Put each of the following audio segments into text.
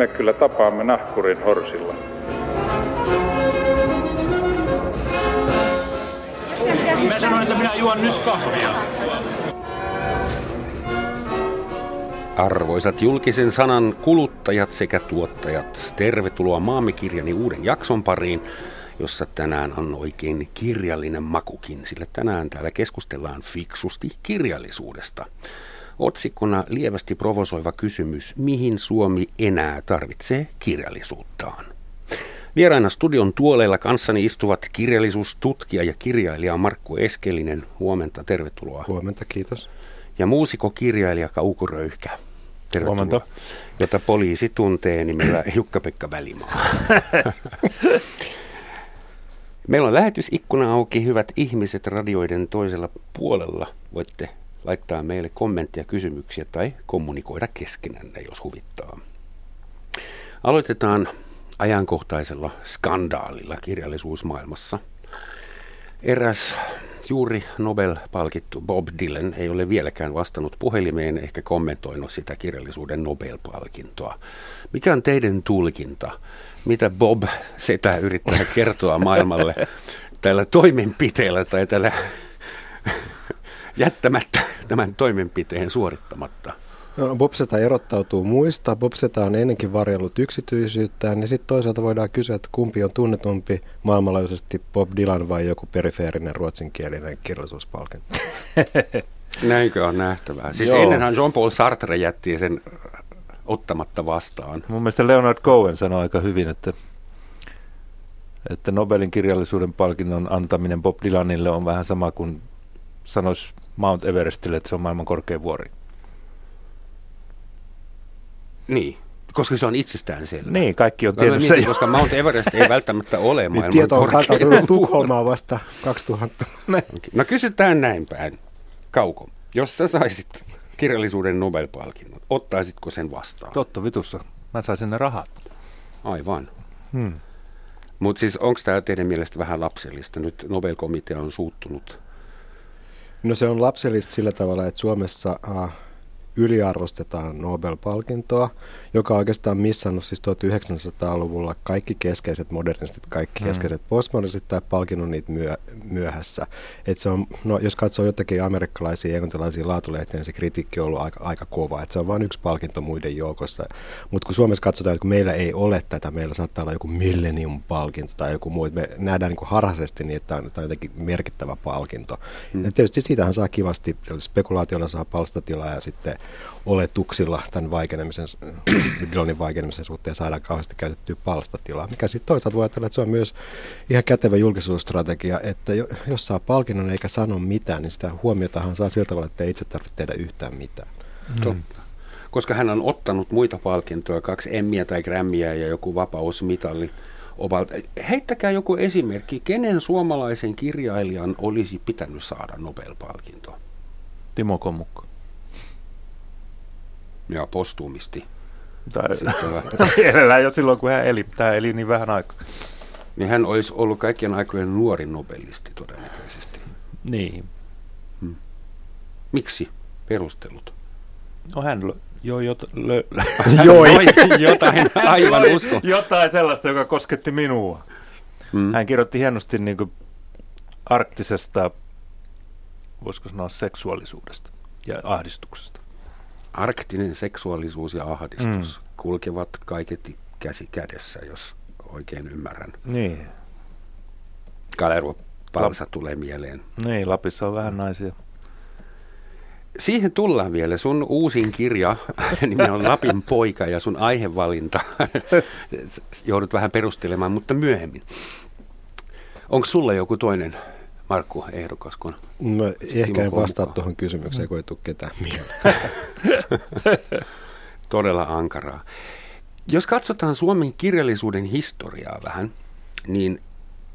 me kyllä tapaamme nahkurin horsilla. Mä sanoin, että minä juon nyt kahvia. Arvoisat julkisen sanan kuluttajat sekä tuottajat, tervetuloa Maamikirjani uuden jakson pariin, jossa tänään on oikein kirjallinen makukin, sillä tänään täällä keskustellaan fiksusti kirjallisuudesta. Otsikkona lievästi provosoiva kysymys, mihin Suomi enää tarvitsee kirjallisuuttaan. Vieraina studion tuoleilla kanssani istuvat kirjallisuustutkija ja kirjailija Markku Eskelinen. Huomenta, tervetuloa. Huomenta, kiitos. Ja muusikokirjailija Kauko Röyhkä. Tervetuloa. Huomenta. Jota poliisi tuntee nimellä Jukka-Pekka Välimaa. Meillä on lähetysikkuna auki, hyvät ihmiset radioiden toisella puolella. Voitte laittaa meille kommentteja, kysymyksiä tai kommunikoida keskenänne, jos huvittaa. Aloitetaan ajankohtaisella skandaalilla kirjallisuusmaailmassa. Eräs juuri Nobel-palkittu Bob Dylan ei ole vieläkään vastannut puhelimeen ehkä kommentoinut sitä kirjallisuuden Nobel-palkintoa. Mikä on teidän tulkinta? Mitä Bob setä yrittää kertoa maailmalle tällä toimenpiteellä tai tällä jättämättä tämän toimenpiteen suorittamatta? No, Bobseta erottautuu muista. Bobseta on ennenkin varjellut yksityisyyttään, ja sitten toisaalta voidaan kysyä, että kumpi on tunnetumpi maailmanlaajuisesti Bob Dylan vai joku perifeerinen ruotsinkielinen kirjallisuuspalkinto. Näinkö on nähtävää? Siis Joo. ennenhän Jean-Paul Sartre jätti sen ottamatta vastaan. Mun mielestä Leonard Cohen sanoi aika hyvin, että, että Nobelin kirjallisuuden palkinnon antaminen Bob Dylanille on vähän sama kuin sanoisi Mount Everestille, että se on maailman korkein vuori. Niin, koska se on itsestään selvä. Niin, kaikki on tiennyt se. Koska Mount Everest ei välttämättä ole niin, maailman Tieto on kantautunut Tukholmaan vasta 2000. No kysytään näin päin. Kauko, jos sä saisit kirjallisuuden Nobel-palkinnon, ottaisitko sen vastaan? Totta vitussa. Mä saisin ne rahat. Aivan. Hmm. Mutta siis onko tämä teidän mielestä vähän lapsellista? Nyt Nobel-komitea on suuttunut. No se on lapsellista sillä tavalla, että Suomessa... Uh, yliarvostetaan Nobel-palkintoa, joka on oikeastaan missannut siis 1900-luvulla kaikki keskeiset modernistit, kaikki mm. keskeiset postmodernistit tai palkinnut niitä myö, myöhässä. Et se on, no, jos katsoo jotakin amerikkalaisia ja englantilaisia laatulehtiä, niin se kritiikki on ollut aika, aika kova. Et se on vain yksi palkinto muiden joukossa. Mutta kun Suomessa katsotaan, että kun meillä ei ole tätä, meillä saattaa olla joku Millennium-palkinto tai joku muu, me nähdään niin harhaisesti niin, että tämä on, jotenkin merkittävä palkinto. Mm. Ja tietysti siitähän saa kivasti, spekulaatiolla saa palstatilaa ja sitten oletuksilla tämän vaikenemisen, Dylanin vaikenemisen suhteen saadaan kauheasti käytettyä palstatilaa, mikä sitten toisaalta voi ajatella, että se on myös ihan kätevä julkisuusstrategia, että jos saa palkinnon eikä sano mitään, niin sitä huomiotahan saa sillä tavalla, että ei itse tarvitse tehdä yhtään mitään. Mm. Koska hän on ottanut muita palkintoja, kaksi emmiä tai grämmiä ja joku vapausmitalli. Ovalta. Heittäkää joku esimerkki, kenen suomalaisen kirjailijan olisi pitänyt saada Nobel-palkinto? Timo Komukka ja postuumisti. Tai mielellään jo silloin, kun hän eli. Tämä eli niin vähän aikaa. Niin hän olisi ollut kaikkien aikojen nuorin nobelisti todennäköisesti. Niin. Hmm. Miksi? Perustelut. No hän jo jot, lö, joi. jotain aivan usko. Jotain sellaista, joka kosketti minua. Hmm. Hän kirjoitti hienosti niin kuin arktisesta, voisiko sanoa seksuaalisuudesta ja ahdistuksesta arktinen seksuaalisuus ja ahdistus mm. kulkevat kaiketi käsi kädessä, jos oikein ymmärrän. Niin. Kalervo Palsa Lap- tulee mieleen. Niin, Lapissa on vähän naisia. Siihen tullaan vielä. Sun uusin kirja, nimi on Lapin poika ja sun aihevalinta. Joudut vähän perustelemaan, mutta myöhemmin. Onko sulla joku toinen Markku ehdokas kun Mä ehkä en vastaa tuohon kysymykseen, kun ei tule ketään mieleen. Todella ankaraa. Jos katsotaan Suomen kirjallisuuden historiaa vähän, niin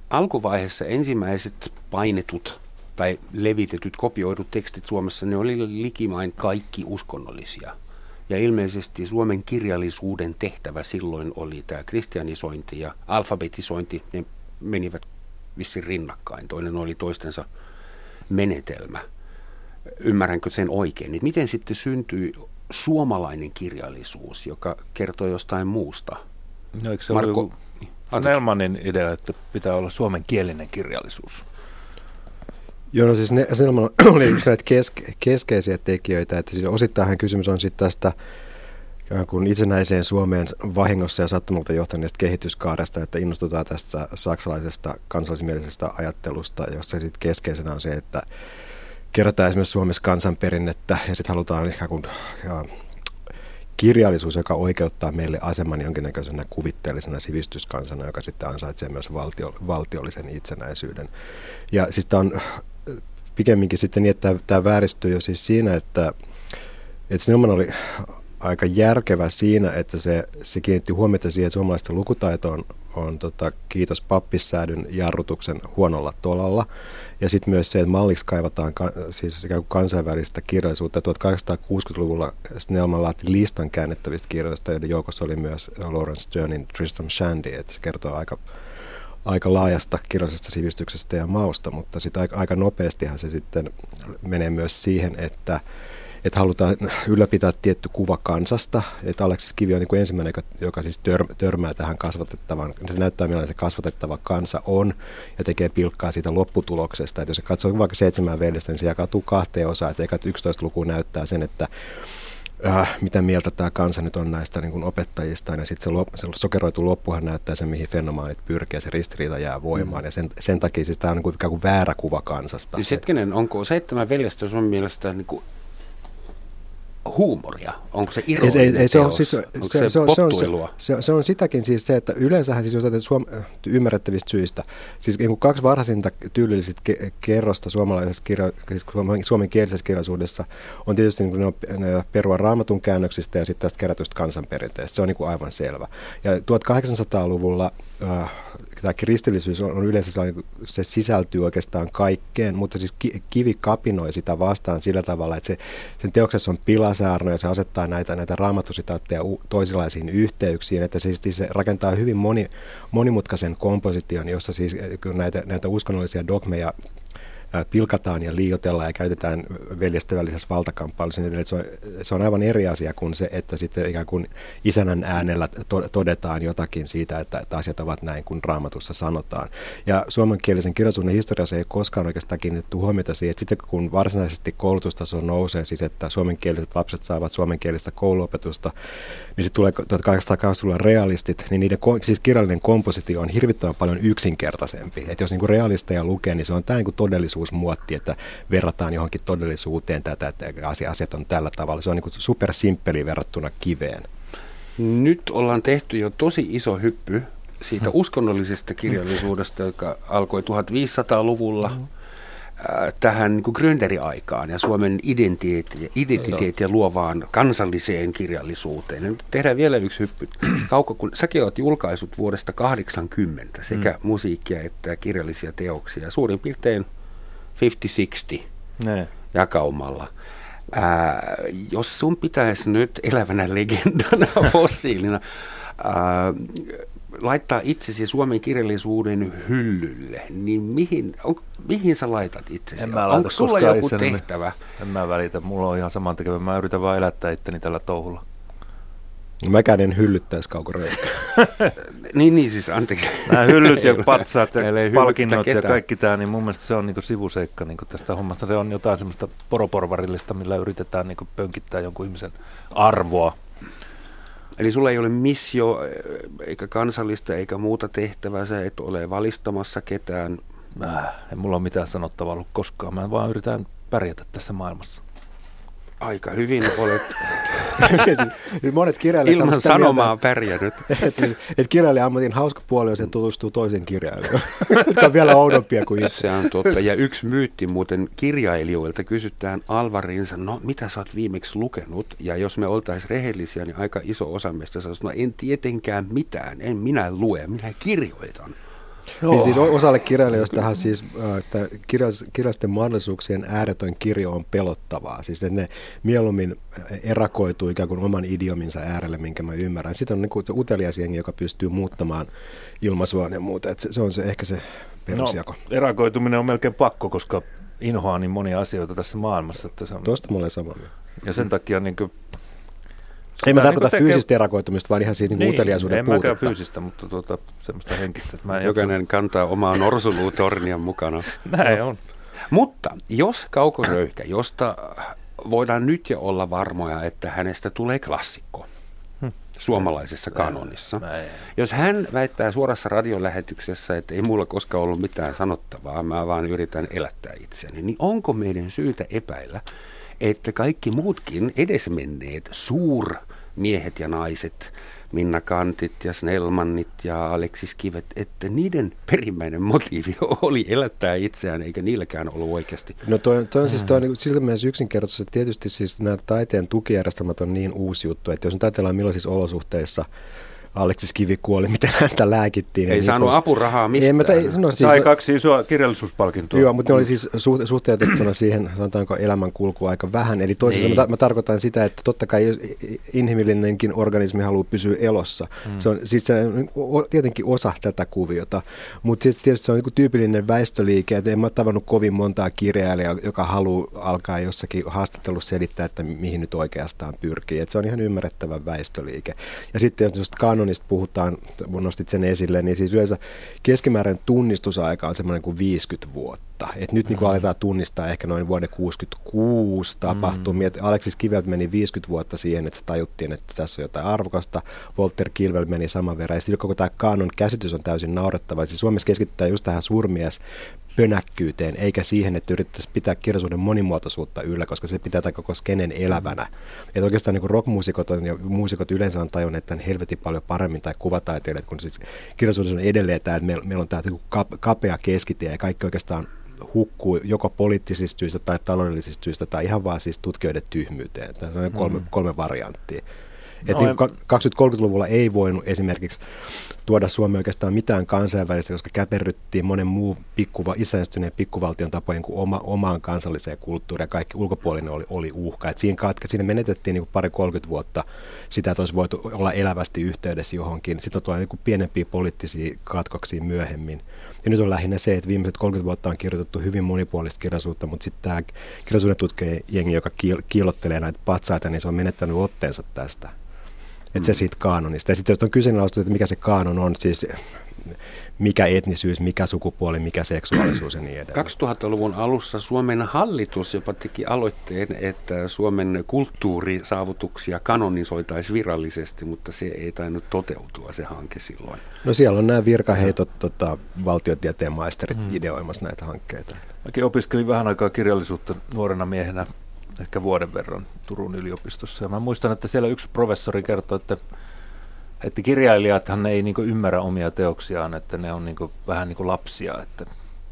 alkuvaiheessa ensimmäiset painetut tai levitetyt, kopioidut tekstit Suomessa, ne oli likimain kaikki uskonnollisia. Ja ilmeisesti Suomen kirjallisuuden tehtävä silloin oli tämä kristianisointi ja alfabetisointi, ne menivät vissi rinnakkain. Toinen oli toistensa menetelmä. Ymmärränkö sen oikein? Niin miten sitten syntyi suomalainen kirjallisuus, joka kertoo jostain muusta? No, eikö se Marko, ollut Nelmanin idea, että pitää olla suomenkielinen kirjallisuus? Joo, no siis ne, Selman oli yksi näitä keske, keskeisiä tekijöitä, että siis osittain kysymys on sitten tästä kun itsenäiseen Suomeen vahingossa ja sattumalta johtaneesta kehityskaaresta, että innostutaan tästä saksalaisesta kansallismielisestä ajattelusta, jossa sitten keskeisenä on se, että kerätään esimerkiksi Suomessa kansanperinnettä ja sitten halutaan ehkä kun ja, kirjallisuus, joka oikeuttaa meille aseman jonkinnäköisenä kuvitteellisena sivistyskansana, joka sitten ansaitsee myös valtio, valtiollisen itsenäisyyden. Ja siis tämä on pikemminkin sitten niin, että tämä vääristyy jo siis siinä, että, että oli aika järkevä siinä, että se, se kiinnitti huomiota siihen, että suomalaisten lukutaito on, on tota, kiitos pappissäädyn jarrutuksen huonolla tolalla. Ja sitten myös se, että malliksi kaivataan ka, siis ikään kuin kansainvälistä kirjallisuutta. 1860-luvulla Snellman laati listan käännettävistä kirjoista, joiden joukossa oli myös Lawrence Sternin Tristram Shandy, että se kertoo aika, aika laajasta kirjallisesta sivistyksestä ja mausta, mutta sitten aika, aika nopeastihan se sitten menee myös siihen, että että halutaan ylläpitää tietty kuva kansasta. Että Aleksis Kivi on niin kuin ensimmäinen, joka, joka siis tör, törmää tähän kasvatettavaan. Se näyttää, millainen se kasvatettava kansa on ja tekee pilkkaa siitä lopputuloksesta. Että jos se katsoo vaikka seitsemän veljestä, niin se jakautuu kahteen osaan. Että eikä 11 luku näyttää sen, että äh, mitä mieltä tämä kansa nyt on näistä niin opettajista. Ja sitten se, lop, se sokeroitu loppuhan näyttää sen, mihin fenomaanit pyrkii ja se ristiriita jää voimaan. Mm. Ja sen, sen takia siis tämä on niin kuin, ikään kuin väärä kuva kansasta. Siis hetkinen, onko seitsemän veljestä sun mielestä niin kuin huumoria? Onko se ironinen ei, ei, se on, siis, Onko se, se, on, se, on, se, se on sitäkin siis se, että yleensähän siis jos suom, ymmärrettävistä syistä, siis niin kuin kaksi varhaisinta tyylillisistä ke, kerrosta suomalaisessa kirja, siis suomen, kielisessä kirjallisuudessa on tietysti niin kuin ne on, ne perua raamatun käännöksistä ja sitten tästä kerätystä kansanperinteestä. Se on niin kuin aivan selvä. Ja 1800-luvulla äh, tämä kristillisyys on, on yleensä se sisältyy oikeastaan kaikkeen, mutta siis kivi kapinoi sitä vastaan sillä tavalla, että se, sen teoksessa on pilasaarno ja se asettaa näitä, näitä raamattusitaatteja toisenlaisiin yhteyksiin, että se, siis se rakentaa hyvin moni, monimutkaisen komposition, jossa siis näitä, näitä uskonnollisia dogmeja pilkataan ja liiotellaan ja käytetään veljestä välisessä valtakamppailussa. Niin se, on, se on aivan eri asia kuin se, että sitten ikään kuin isänän äänellä to, todetaan jotakin siitä, että, että asiat ovat näin kuin raamatussa sanotaan. Ja suomenkielisen kirjallisuuden historiassa ei koskaan oikeastaan kiinnitetty huomiota siihen, että sitten kun varsinaisesti koulutustaso nousee, siis että suomenkieliset lapset saavat suomenkielistä kouluopetusta, niin sitten tulee 1880-luvulla realistit, niin niiden siis kirjallinen kompositio on hirvittävän paljon yksinkertaisempi. Että jos niin kuin realisteja lukee, niin se on tämä niin kuin todellisuus muotti, että verrataan johonkin todellisuuteen tätä, että asiat on tällä tavalla. Se on niin supersimppeli verrattuna kiveen. Nyt ollaan tehty jo tosi iso hyppy siitä uskonnollisesta kirjallisuudesta, joka alkoi 1500-luvulla mm. tähän niin Grönderi-aikaan ja Suomen identiteettiä, identiteettiä luovaan kansalliseen kirjallisuuteen. Ja nyt tehdään vielä yksi hyppy. Kauko, kun säkin olet julkaisut vuodesta 80 sekä mm. musiikkia että kirjallisia teoksia. Suurin piirtein 50-60 ne. jakaumalla. Ää, jos sun pitäisi nyt elävänä legendana, fossiilina, ää, laittaa itsesi suomen kirjallisuuden hyllylle, niin mihin, on, mihin sä laitat itsesi? En mä Onko sulla joku tehtävä? En mä välitä, mulla on ihan saman tekevä. Mä yritän vaan elättää itteni tällä touhulla. Mäkään en hyllyttäisi kaukoreikää. niin, niin siis anteeksi. Nämä hyllyt ja patsaat ja palkinnot ja kaikki tämä, niin mun mielestä se on niin sivuseikka niin tästä hommasta. Se on jotain semmoista poroporvarillista, millä yritetään niin pönkittää jonkun ihmisen arvoa. Eli sulla ei ole missio, eikä kansallista, eikä muuta tehtävää. Sä et ole valistamassa ketään. Äh, ei mulla ole mitään sanottavaa ollut koskaan. Mä vaan yritän pärjätä tässä maailmassa. Aika hyvin olet siis, monet kirjailijat Ilman sanomaa mieltä, pärjännyt. Että et, et kirjailija ammatin hauska puoli on, että tutustuu toisen kirjailijoille, jotka on vielä oudompia kuin itse. Se on totta. Ja yksi myytti muuten kirjailijoilta kysytään Alvarinsa, no mitä sä oot viimeksi lukenut? Ja jos me oltaisiin rehellisiä, niin aika iso osa meistä sanoisi, no en tietenkään mitään, en minä lue, minä kirjoitan. Niin siis osalle kirjailijoistahan siis että kirjallisten mahdollisuuksien ääretön kirjo on pelottavaa. Siis että ne mieluummin erakoituu ikään kuin oman idiominsa äärelle, minkä mä ymmärrän. Sitten on niin kuin utelias jengi, joka pystyy muuttamaan ilmaisuaan ja muuta. Että se, se on se, ehkä se perusjako. No, erakoituminen on melkein pakko, koska inhoaa niin monia asioita tässä maailmassa. Että se on... Tuosta mulle sama Ja sen takia niin kuin En mä tarkoita niinku tekee- fyysistä erakoitumista, vaan ihan siitä niin, uteliaisuuden en puutetta. fyysistä, mutta tuota, semmoista henkistä. Että mä en Jokainen kantaa omaa norsuluutornian mukana. jaksa- Näin on. Mutta jos Kaukoröyhkä, josta voidaan nyt jo olla varmoja, että hänestä tulee klassikko suomalaisessa kanonissa. Näin. Jos hän väittää suorassa radiolähetyksessä, että ei mulla koskaan ollut mitään sanottavaa, mä vaan yritän elättää itseäni, niin onko meidän syytä epäillä, että kaikki muutkin edesmenneet suurmiehet ja naiset, Minna Kantit ja Snellmannit ja Aleksis Kivet, että niiden perimmäinen motiivi oli elättää itseään, eikä niilläkään ollut oikeasti. No toi, toi on siis toi on niin siltä mielessä yksinkertaisesti, että tietysti siis nämä taiteen tukijärjestelmät on niin uusi juttu, että jos nyt ajatellaan millaisissa olosuhteissa Aleksis Kivi kuoli, miten häntä lääkittiin. Ei niin saanut pois- apurahaa Ei, mistään. mä tai, no, siis, Sai kaksi isoa kirjallisuuspalkintoa. Joo, mutta ne oli siis su- suhteutettuna siihen, sanotaanko elämän kulku aika vähän. Eli toisaalta Niin. mä, ta- mä tarkoitan sitä, että totta kai inhimillinenkin organismi haluaa pysyä elossa. Mm. Se on siis se on o- tietenkin osa tätä kuviota, mutta siis tietysti se on niin tyypillinen väestöliike, että en mä ole tavannut kovin montaa kirjailijaa, joka haluaa alkaa jossakin haastattelussa selittää, että mihin nyt oikeastaan pyrkii. Et se on ihan ymmärrettävä väestöliike. Ja sitten jos just kanonista puhutaan, nostit sen esille, niin siis yleensä keskimääräinen tunnistusaika on semmoinen kuin 50 vuotta. Et nyt niin kuin aletaan tunnistaa ehkä noin vuoden 66 tapahtumia. Mm. Aleksis Kiveltä meni 50 vuotta siihen, että tajuttiin, että tässä on jotain arvokasta. Walter Kilvel meni saman verran. Ja sitten koko tämä kanon käsitys on täysin naurettava. Siis Suomessa keskitytään just tähän surmies pönäkkyyteen, eikä siihen, että yritettäisiin pitää kirjallisuuden monimuotoisuutta yllä, koska se pitää koko skenen elävänä. Että oikeastaan niin rockmuusikot on, ja muusikot yleensä on tajunnut tämän helvetin paljon paremmin, tai kuvataiteilijat, kun siis kirjallisuudessa on edelleen tämä, että meillä, meillä on tämä kap- kapea keskitie, ja kaikki oikeastaan hukkuu joko poliittisista syistä tai taloudellisista syistä, tai ihan vaan siis tutkijoiden tyhmyyteen. Tässä on kolme, kolme varianttia. Et No, niin 20-30-luvulla ei voinut esimerkiksi tuoda Suomeen oikeastaan mitään kansainvälistä, koska käperryttiin monen muu pikkuva, isäistyneen pikkuvaltion tapojen kuin oma, omaan kansalliseen kulttuuriin ja kaikki ulkopuolinen oli, oli uhka. Et siinä, katka, siinä menetettiin niin pari 30 vuotta sitä, että olisi voitu olla elävästi yhteydessä johonkin. Sitten on tullut niin pienempiä poliittisia katkoksia myöhemmin. Ja nyt on lähinnä se, että viimeiset 30 vuotta on kirjoitettu hyvin monipuolista kirjallisuutta, mutta sitten tämä kirjallisuuden tutkija jengi, joka kiil- kiilottelee näitä patsaita, niin se on menettänyt otteensa tästä. Että se siitä kaanonista. Ja sitten jos on kyseenalaistettu, että mikä se kaanon on, siis mikä etnisyys, mikä sukupuoli, mikä seksuaalisuus ja niin edelleen. 2000-luvun alussa Suomen hallitus jopa teki aloitteen, että Suomen kulttuurisaavutuksia kanonisoitaisiin virallisesti, mutta se ei tainnut toteutua se hanke silloin. No siellä on nämä virkaheitot tota, valtiotieteen maisterit mm. ideoimassa näitä hankkeita. Mäkin opiskelin vähän aikaa kirjallisuutta nuorena miehenä, ehkä vuoden verran Turun yliopistossa. Ja mä muistan, että siellä yksi professori kertoi, että, että kirjailijathan ei niin ymmärrä omia teoksiaan, että ne on niin vähän niin kuin lapsia, että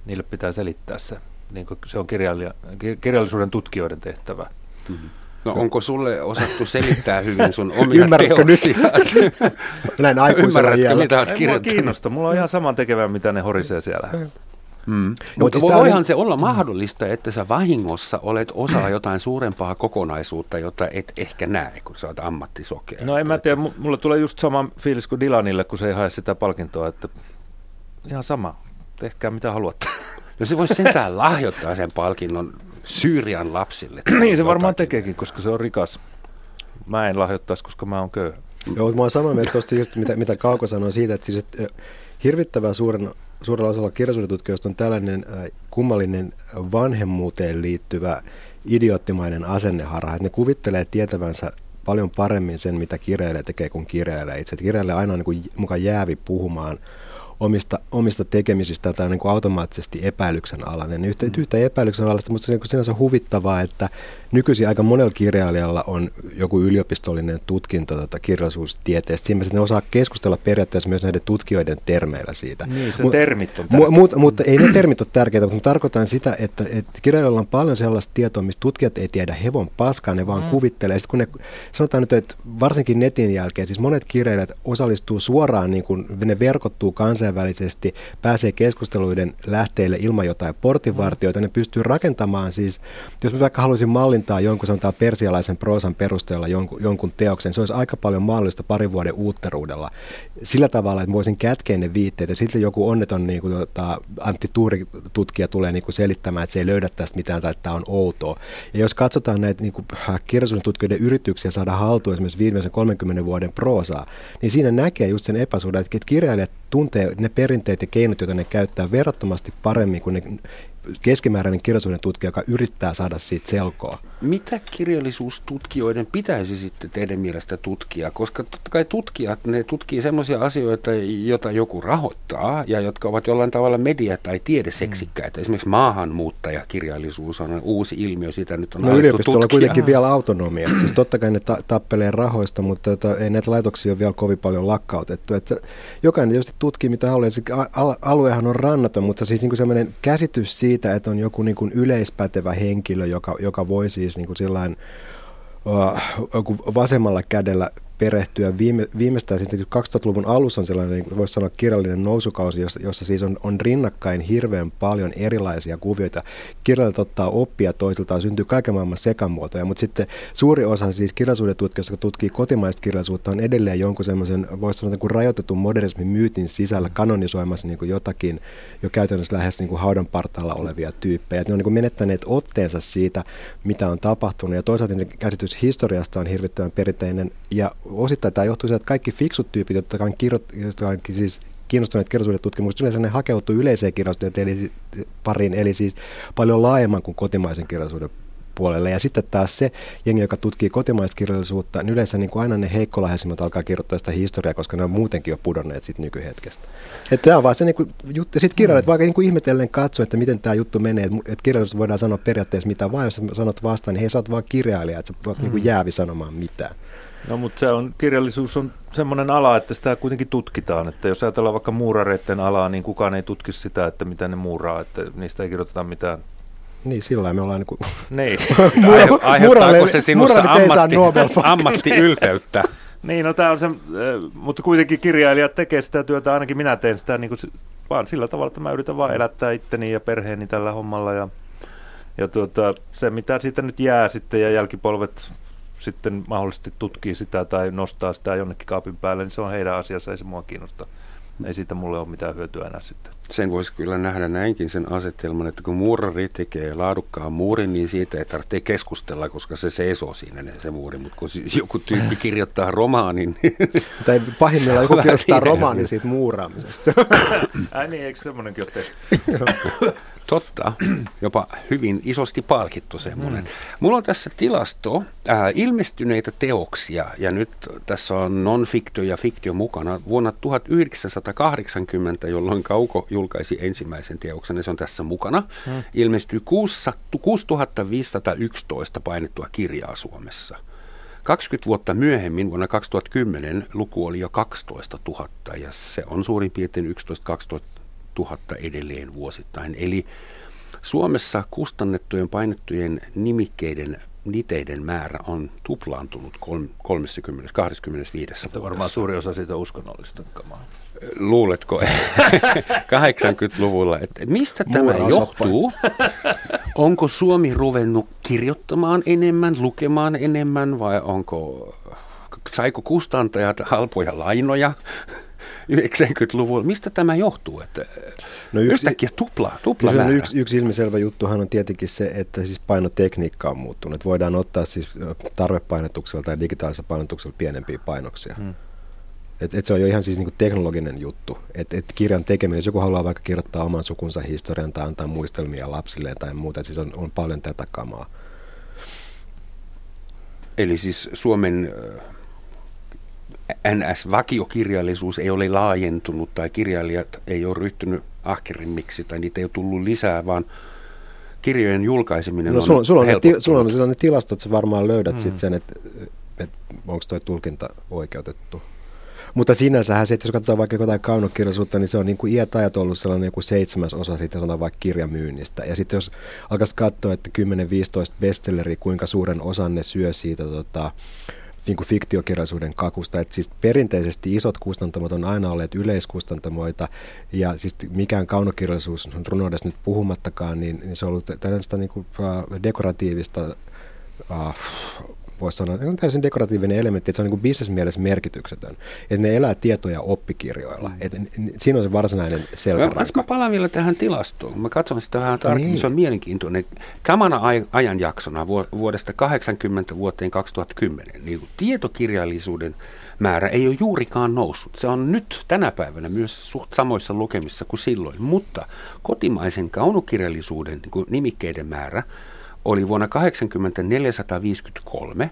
niille pitää selittää se. Niin se on kirjailija, kirjallisuuden tutkijoiden tehtävä. Mm-hmm. No onko sulle osattu selittää hyvin sun omia Ymmärrätkö nyt? Näin aikuisella Ymmärrätkö, iällä. mitä olet Ei mua kirjoittanut? kiinnosta. Mulla on ihan saman tekevää, mitä ne horisee siellä. Mm. Mut Mutta siis tää voihan oli- se olla mahdollista, että sä vahingossa olet osa jotain suurempaa kokonaisuutta, jota et ehkä näe, kun sä oot ammattisokea. No en mä tiedä, mu- mulla tulee just sama fiilis kuin Dylanille, kun se ei hae sitä palkintoa, että ihan sama, tehkää mitä haluatte. No se voisi sentään lahjoittaa sen palkinnon Syyrian lapsille. niin se varmaan jotakin. tekeekin, koska se on rikas. Mä en lahjoittaisi, koska mä oon köyhä. Joo, mutta mä oon samaa mieltä tuosta just, mitä, mitä Kauko sanoi siitä, että, siis, että hirvittävän suuren, suurella osalla kirjallisuudentutkijoista on tällainen äh, kummallinen vanhemmuuteen liittyvä idioottimainen asenneharha, että ne kuvittelee tietävänsä paljon paremmin sen, mitä kirjailija tekee, kuin kirjailija itse. Kirjailija aina on niin mukaan jäävi puhumaan omista, omista tekemisistä tai niin kuin automaattisesti epäilyksen alainen. Yhtä, yhtä epäilyksen alaista, mutta se on niin kuin sinänsä huvittavaa, että nykyisin aika monella kirjailijalla on joku yliopistollinen tutkinto tota kirjallisuustieteestä. Siinä ne osaa keskustella periaatteessa myös näiden tutkijoiden termeillä siitä. Niin, se Mut- termit on Mu- tärkeitä. mutta, ei ne termit ole tärkeitä, mutta tarkoitan sitä, että, että kirjailijoilla on paljon sellaista tietoa, mistä tutkijat ei tiedä hevon paskaa, ne vaan mm. kuvittelee. Sitten kun ne, sanotaan nyt, että varsinkin netin jälkeen, siis monet kirjailijat osallistuu suoraan, niin kun ne verkottuu kansainvälisesti kansainvälisesti, pääsee keskusteluiden lähteille ilman jotain portinvartioita, ne pystyy rakentamaan siis, jos mä vaikka haluaisin mallintaa jonkun sanotaan persialaisen proosan perusteella jonkun, jonkun teoksen, se olisi aika paljon mahdollista parin vuoden uutteruudella. Sillä tavalla, että voisin kätkeä ne viitteet ja sitten joku onneton niin kuin, tota, Antti Tuuri-tutkija tulee niin kuin selittämään, että se ei löydä tästä mitään tai että tämä on outoa. Ja jos katsotaan näitä niin kuin, kirjallisuuden tutkijoiden yrityksiä saada haltuun esimerkiksi viimeisen 30 vuoden proosaa, niin siinä näkee just sen epäsuhdan, että kirjailijat tuntee ne perinteet ja keinot, joita ne käyttää verrattomasti paremmin kuin ne keskimääräinen kirjallisuuden tutkija, joka yrittää saada siitä selkoa. Mitä kirjallisuustutkijoiden pitäisi sitten teidän mielestä tutkia? Koska totta kai tutkijat, ne tutkii sellaisia asioita, joita joku rahoittaa ja jotka ovat jollain tavalla media- tai tiedeseksikkäitä. Mm. Esimerkiksi maahanmuuttajakirjallisuus on uusi ilmiö, sitä nyt on No yliopistolla on kuitenkin vielä autonomia. Siis totta kai ne ta- tappelee rahoista, mutta tota, ei näitä laitoksia ole vielä kovin paljon lakkautettu. Että jokainen tietysti tutkii mitä haluaa. Aluehan on rannaton, mutta siis niin sellainen käsitys siitä, siitä, että on joku niin kuin yleispätevä henkilö, joka, joka voi siis niin kuin sillain, uh, vasemmalla kädellä perehtyä viime, viimeistään sitten 2000-luvun alussa on sellainen, niin voisi sanoa, kirjallinen nousukausi, jossa, jossa siis on, on rinnakkain hirveän paljon erilaisia kuvioita. Kirjalliset ottaa oppia toisiltaan, syntyy kaiken maailman sekamuotoja, mutta sitten suuri osa siis kirjallisuuden tutkijoista, jotka tutkii kotimaista kirjallisuutta, on edelleen jonkun semmoisen, voisi sanoa, kuin rajoitetun modernismin myytin sisällä kanonisoimassa niin kuin jotakin jo käytännössä lähes niin kuin haudan partaalla olevia tyyppejä. Et ne on niin kuin menettäneet otteensa siitä, mitä on tapahtunut, ja toisaalta käsitys historiasta on hirvittävän perinteinen, ja osittain tämä johtuu siitä, että kaikki fiksut tyypit, jotka on, kirjo, jotka on siis kiinnostuneet kirjallisuuden tutkimuksesta, yleensä ne hakeutuu yleiseen kirjallisuuteen eli pariin, eli siis paljon laajemman kuin kotimaisen kirjallisuuden puolelle. Ja sitten taas se jengi, joka tutkii kotimaista kirjallisuutta, niin yleensä niin kuin aina ne heikkolahjaisimmat alkaa kirjoittaa sitä historiaa, koska ne on muutenkin jo pudonneet sit nykyhetkestä. Että tämä on vaan se niin kuin juttu. Sitten kirjailijat mm. vaikka niin kuin ihmetellen katso, että miten tämä juttu menee. Että et kirjallisuus voidaan sanoa periaatteessa mitä vaan, jos sanot vastaan, niin hei sä oot vaan kirjailija, että sä mm. niin kuin jäävi sanomaan mitään. No mutta se on, kirjallisuus on semmoinen ala, että sitä kuitenkin tutkitaan. Että jos ajatellaan vaikka muurareiden alaa, niin kukaan ei tutkisi sitä, että mitä ne muuraa, että niistä ei kirjoiteta mitään niin, sillä me ollaan niin kuin... Niin. Aiheuttaako se sinussa ammatti, ammattiylpeyttä? niin, no tämä on se, mutta kuitenkin kirjailijat tekee sitä työtä, ainakin minä teen sitä niin kuin, vaan sillä tavalla, että mä yritän vaan elättää itteni ja perheeni tällä hommalla ja, ja tuota, se mitä siitä nyt jää sitten ja jälkipolvet sitten mahdollisesti tutkii sitä tai nostaa sitä jonnekin kaapin päälle, niin se on heidän asiansa, ei se mua kiinnosta. Ei siitä mulle ole mitään hyötyä enää sitten. Sen voisi kyllä nähdä näinkin sen asetelman, että kun muurari tekee laadukkaan muurin, niin siitä ei tarvitse keskustella, koska se seisoo siinä se muuri. Mutta kun joku tyyppi kirjoittaa romaanin... Niin tai pahimmillaan joku kirjoittaa romaanin siitä muuraamisesta. Ai niin, eikö semmoinenkin ole tehty? Totta, jopa hyvin isosti palkittu semmoinen. Mm. Mulla on tässä tilasto ää, ilmestyneitä teoksia, ja nyt tässä on non-fiktio ja fiktio mukana. Vuonna 1980, jolloin Kauko julkaisi ensimmäisen teoksen, ja se on tässä mukana, mm. ilmestyi 6511 painettua kirjaa Suomessa. 20 vuotta myöhemmin, vuonna 2010, luku oli jo 12 000, ja se on suurin piirtein 11-12 000 edelleen vuosittain. Eli Suomessa kustannettujen painettujen nimikkeiden niteiden määrä on tuplaantunut 30, 25 Että varmaan suuri osa siitä uskonnollista kamaa. Luuletko 80-luvulla, että mistä tämä johtuu? Onko Suomi ruvennut kirjoittamaan enemmän, lukemaan enemmän vai onko, saiko kustantajat halpoja lainoja? 90-luvulla. Mistä tämä johtuu? Että no yksi, yhtäkkiä tupla, tupla no yksi, yksi ilmiselvä juttuhan on tietenkin se, että siis painotekniikka on muuttunut. Että voidaan ottaa siis tarvepainetuksella tai digitaalisella painotuksella pienempiä painoksia. Hmm. Et, et se on jo ihan siis niinku teknologinen juttu. Et, et kirjan tekeminen, jos joku haluaa vaikka kirjoittaa oman sukunsa historian tai antaa muistelmia lapsilleen tai muuta, et siis on, on paljon tätä kamaa. Eli siis Suomen NS-vakiokirjallisuus ei ole laajentunut tai kirjailijat ei ole ryhtynyt ahkerimmiksi tai niitä ei ole tullut lisää, vaan kirjojen julkaiseminen no, on sulla, sulla on, ti, sulla on, sulla on ne tilastot, sä varmaan löydät hmm. sitten sen, että et, onko tuo tulkinta oikeutettu. Mutta sinänsähän se, että jos katsotaan vaikka jotain kaunokirjallisuutta, niin se on niin kuin iät ajat ollut sellainen joku seitsemäs osa siitä sanotaan vaikka kirjamyynnistä. Ja sitten jos alkaisi katsoa, että 10-15 bestselleri, kuinka suuren osan ne syö siitä tota, niin kuin fiktiokirjallisuuden kakusta. Et siis perinteisesti isot kustantamot on aina olleet yleiskustantamoita ja siis mikään kaunokirjallisuus runoudesta nyt puhumattakaan, niin, niin se on ollut tällaista niin kuin, uh, dekoratiivista uh, voisi sanoa, on täysin dekoratiivinen elementti, että se on niin bisnesmielessä merkityksetön. Että ne elää tietoja oppikirjoilla. Mm. Että siinä on se varsinainen selkäranka. Mä palaan vielä tähän tilastoon. Mä katson sitä vähän tarkemmin. Niin. Se on mielenkiintoinen. Samana ajanjaksona vuodesta 80 vuoteen 2010, niin tietokirjallisuuden määrä ei ole juurikaan noussut. Se on nyt tänä päivänä myös suht samoissa lukemissa kuin silloin, mutta kotimaisen kaunokirjallisuuden niin nimikkeiden määrä oli vuonna 1953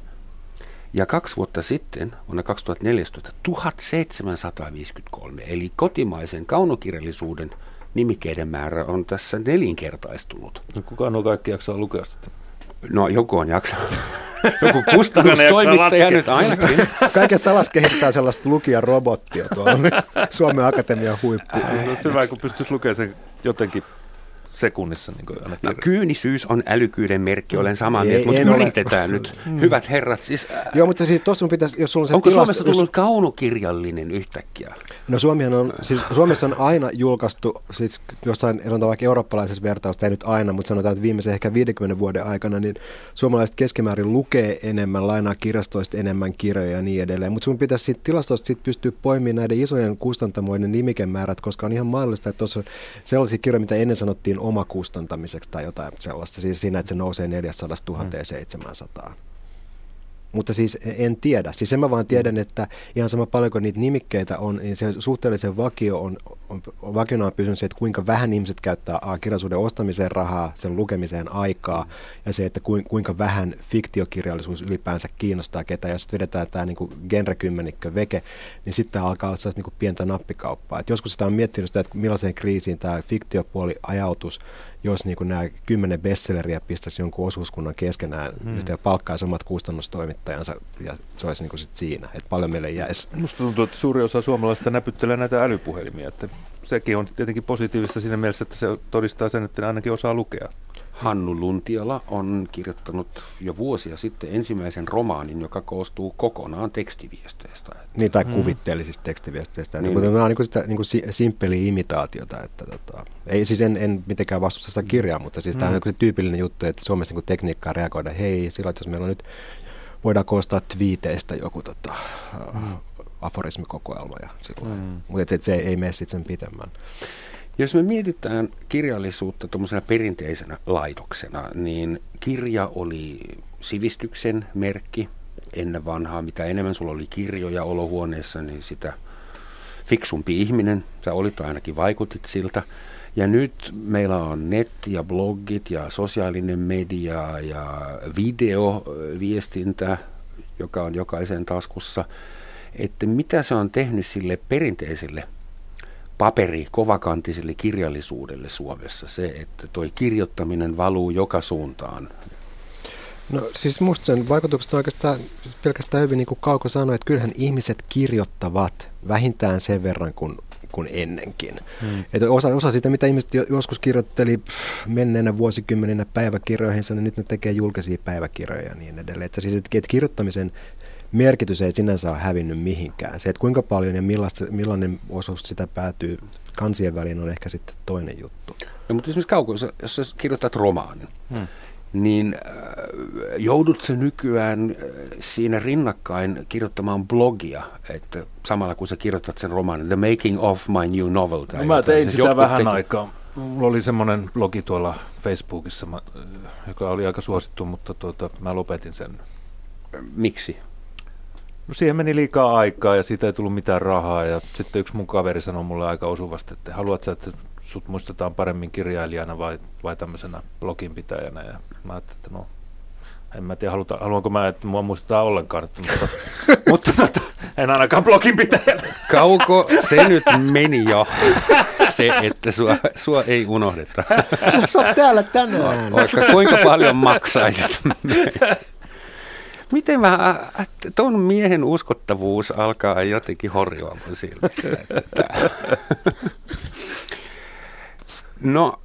ja kaksi vuotta sitten, vuonna 2014, 1753. Eli kotimaisen kaunokirjallisuuden nimikkeiden määrä on tässä nelinkertaistunut. No kuka nuo kaikki jaksaa lukea sitä? No joku on jaksanut. Joku kustannustoimittaja nyt ainakin. Kaikessa alas kehittää sellaista lukijarobottia tuolla Suomen Akatemian huippu. No, se hyvä, kun pystyisi lukemaan sen jotenkin sekunnissa. Niin no, kyynisyys on älykkyyden merkki, olen samaa mieltä, mutta yritetään ole. nyt. Mm. Hyvät herrat, siis... Äh, Joo, mutta siis tuossa pitäisi, jos sulla on se Onko tilasto, Suomesta tullut jos... kaunokirjallinen yhtäkkiä? No Suomihan on, siis Suomessa on aina julkaistu, siis jossain, sanotaan vaikka eurooppalaisessa vertausta, ei nyt aina, mutta sanotaan, että viimeisen ehkä 50 vuoden aikana, niin suomalaiset keskimäärin lukee enemmän, lainaa kirjastoista enemmän kirjoja ja niin edelleen. Mutta sun pitäisi siitä tilastosta sit pystyä poimimaan näiden isojen kustantamoiden nimikemäärät, koska on ihan mahdollista, että tuossa on sellaisia kirjoja, mitä ennen sanottiin omakustantamiseksi tai jotain sellaista, siis siinä, että se nousee 400 700. Mutta siis en tiedä. Siis sen mä vaan tiedän, että ihan sama paljonko niitä nimikkeitä on, niin se suhteellisen vakio on, on, on vakiona on pysynyt se, että kuinka vähän ihmiset käyttää a, kirjallisuuden ostamiseen rahaa, sen lukemiseen aikaa, ja se, että kuinka vähän fiktiokirjallisuus ylipäänsä kiinnostaa ketä. Jos vedetään tämä niin genrekymmenikkö veke, niin sitten alkaa olla niin pientä nappikauppaa. Et joskus sitä on miettinyt sitä, että millaiseen kriisiin tämä fiktiopuoli ajautus, jos niin nämä kymmenen bestselleriä pistäisi jonkun osuuskunnan keskenään hmm. ja palkkaisi omat kustannustoimittajansa ja se olisi niin sit siinä, että paljon meille jäisi. Musta tuntuu, että suuri osa suomalaisista näpyttelee näitä älypuhelimia, että sekin on tietenkin positiivista siinä mielessä, että se todistaa sen, että ne ainakin osaa lukea. Hannu Luntiala on kirjoittanut jo vuosia sitten ensimmäisen romaanin, joka koostuu kokonaan tekstiviesteistä. Niin, tai mm. kuvitteellisista tekstiviesteistä. Niin, niin. Nämä on niin sitä niin kuin simppeliä imitaatiota. Että, tota, ei siis en, en mitenkään vastusta sitä kirjaa, mutta siis mm. tämä on niin se tyypillinen juttu, että Suomessa niin tekniikkaa reagoida, hei, sillä jos meillä on nyt, voidaan koostaa twiiteistä joku tota, mm. aforismikokoelma ja silloin. Mm. Mutta se ei mene sitten sen pitemmän. Jos me mietitään kirjallisuutta tuommoisena perinteisenä laitoksena, niin kirja oli sivistyksen merkki ennen vanhaa. Mitä enemmän sulla oli kirjoja olohuoneessa, niin sitä fiksumpi ihminen sä olit ainakin vaikutit siltä. Ja nyt meillä on netti ja blogit ja sosiaalinen media ja videoviestintä, joka on jokaisen taskussa. Että mitä se on tehnyt sille perinteiselle paperi kovakantiselle kirjallisuudelle Suomessa, se, että toi kirjoittaminen valuu joka suuntaan? No siis musta sen vaikutukset on oikeastaan pelkästään hyvin niin kuin Kauko sanoi, että kyllähän ihmiset kirjoittavat vähintään sen verran kuin kuin ennenkin. Hmm. Että osa, osa siitä, mitä ihmiset joskus kirjoitteli menneenä vuosikymmeninä päiväkirjoihinsa, niin nyt ne tekee julkisia päiväkirjoja ja niin edelleen. Että siis, että kirjoittamisen merkitys ei sinänsä ole hävinnyt mihinkään. Se, että kuinka paljon ja millaista, millainen osuus sitä päätyy kansien väliin on ehkä sitten toinen juttu. No, mutta esimerkiksi Kauko, jos sä kirjoitat romaanin, hmm. niin äh, joudut se nykyään äh, siinä rinnakkain kirjoittamaan blogia, että samalla kun sä kirjoitat sen romaanin, The Making of My New Novel. Tai no, mä tein sitä Jotkut vähän teki... aikaa. Mulla oli semmoinen blogi tuolla Facebookissa, joka oli aika suosittu, mutta tuota, mä lopetin sen. Miksi? No siihen meni liikaa aikaa ja siitä ei tullut mitään rahaa. Ja sitten yksi mun kaveri sanoi mulle aika osuvasti, että haluatko että sut muistetaan paremmin kirjailijana vai, vai tämmöisenä bloginpitäjänä. Ja mä ajattelin, että no en mä tiedä, haluta, haluanko mä, että mua muistetaan ollenkaan, että, mutta, mutta tota, en ainakaan blogin pitäjänä. Kauko se nyt meni jo, se, että sua, sua ei unohdeta. Sä oot täällä tänään. Vaikka kuinka paljon maksaisit miten mä, ton miehen uskottavuus alkaa jotenkin horjua mun silmissä. no,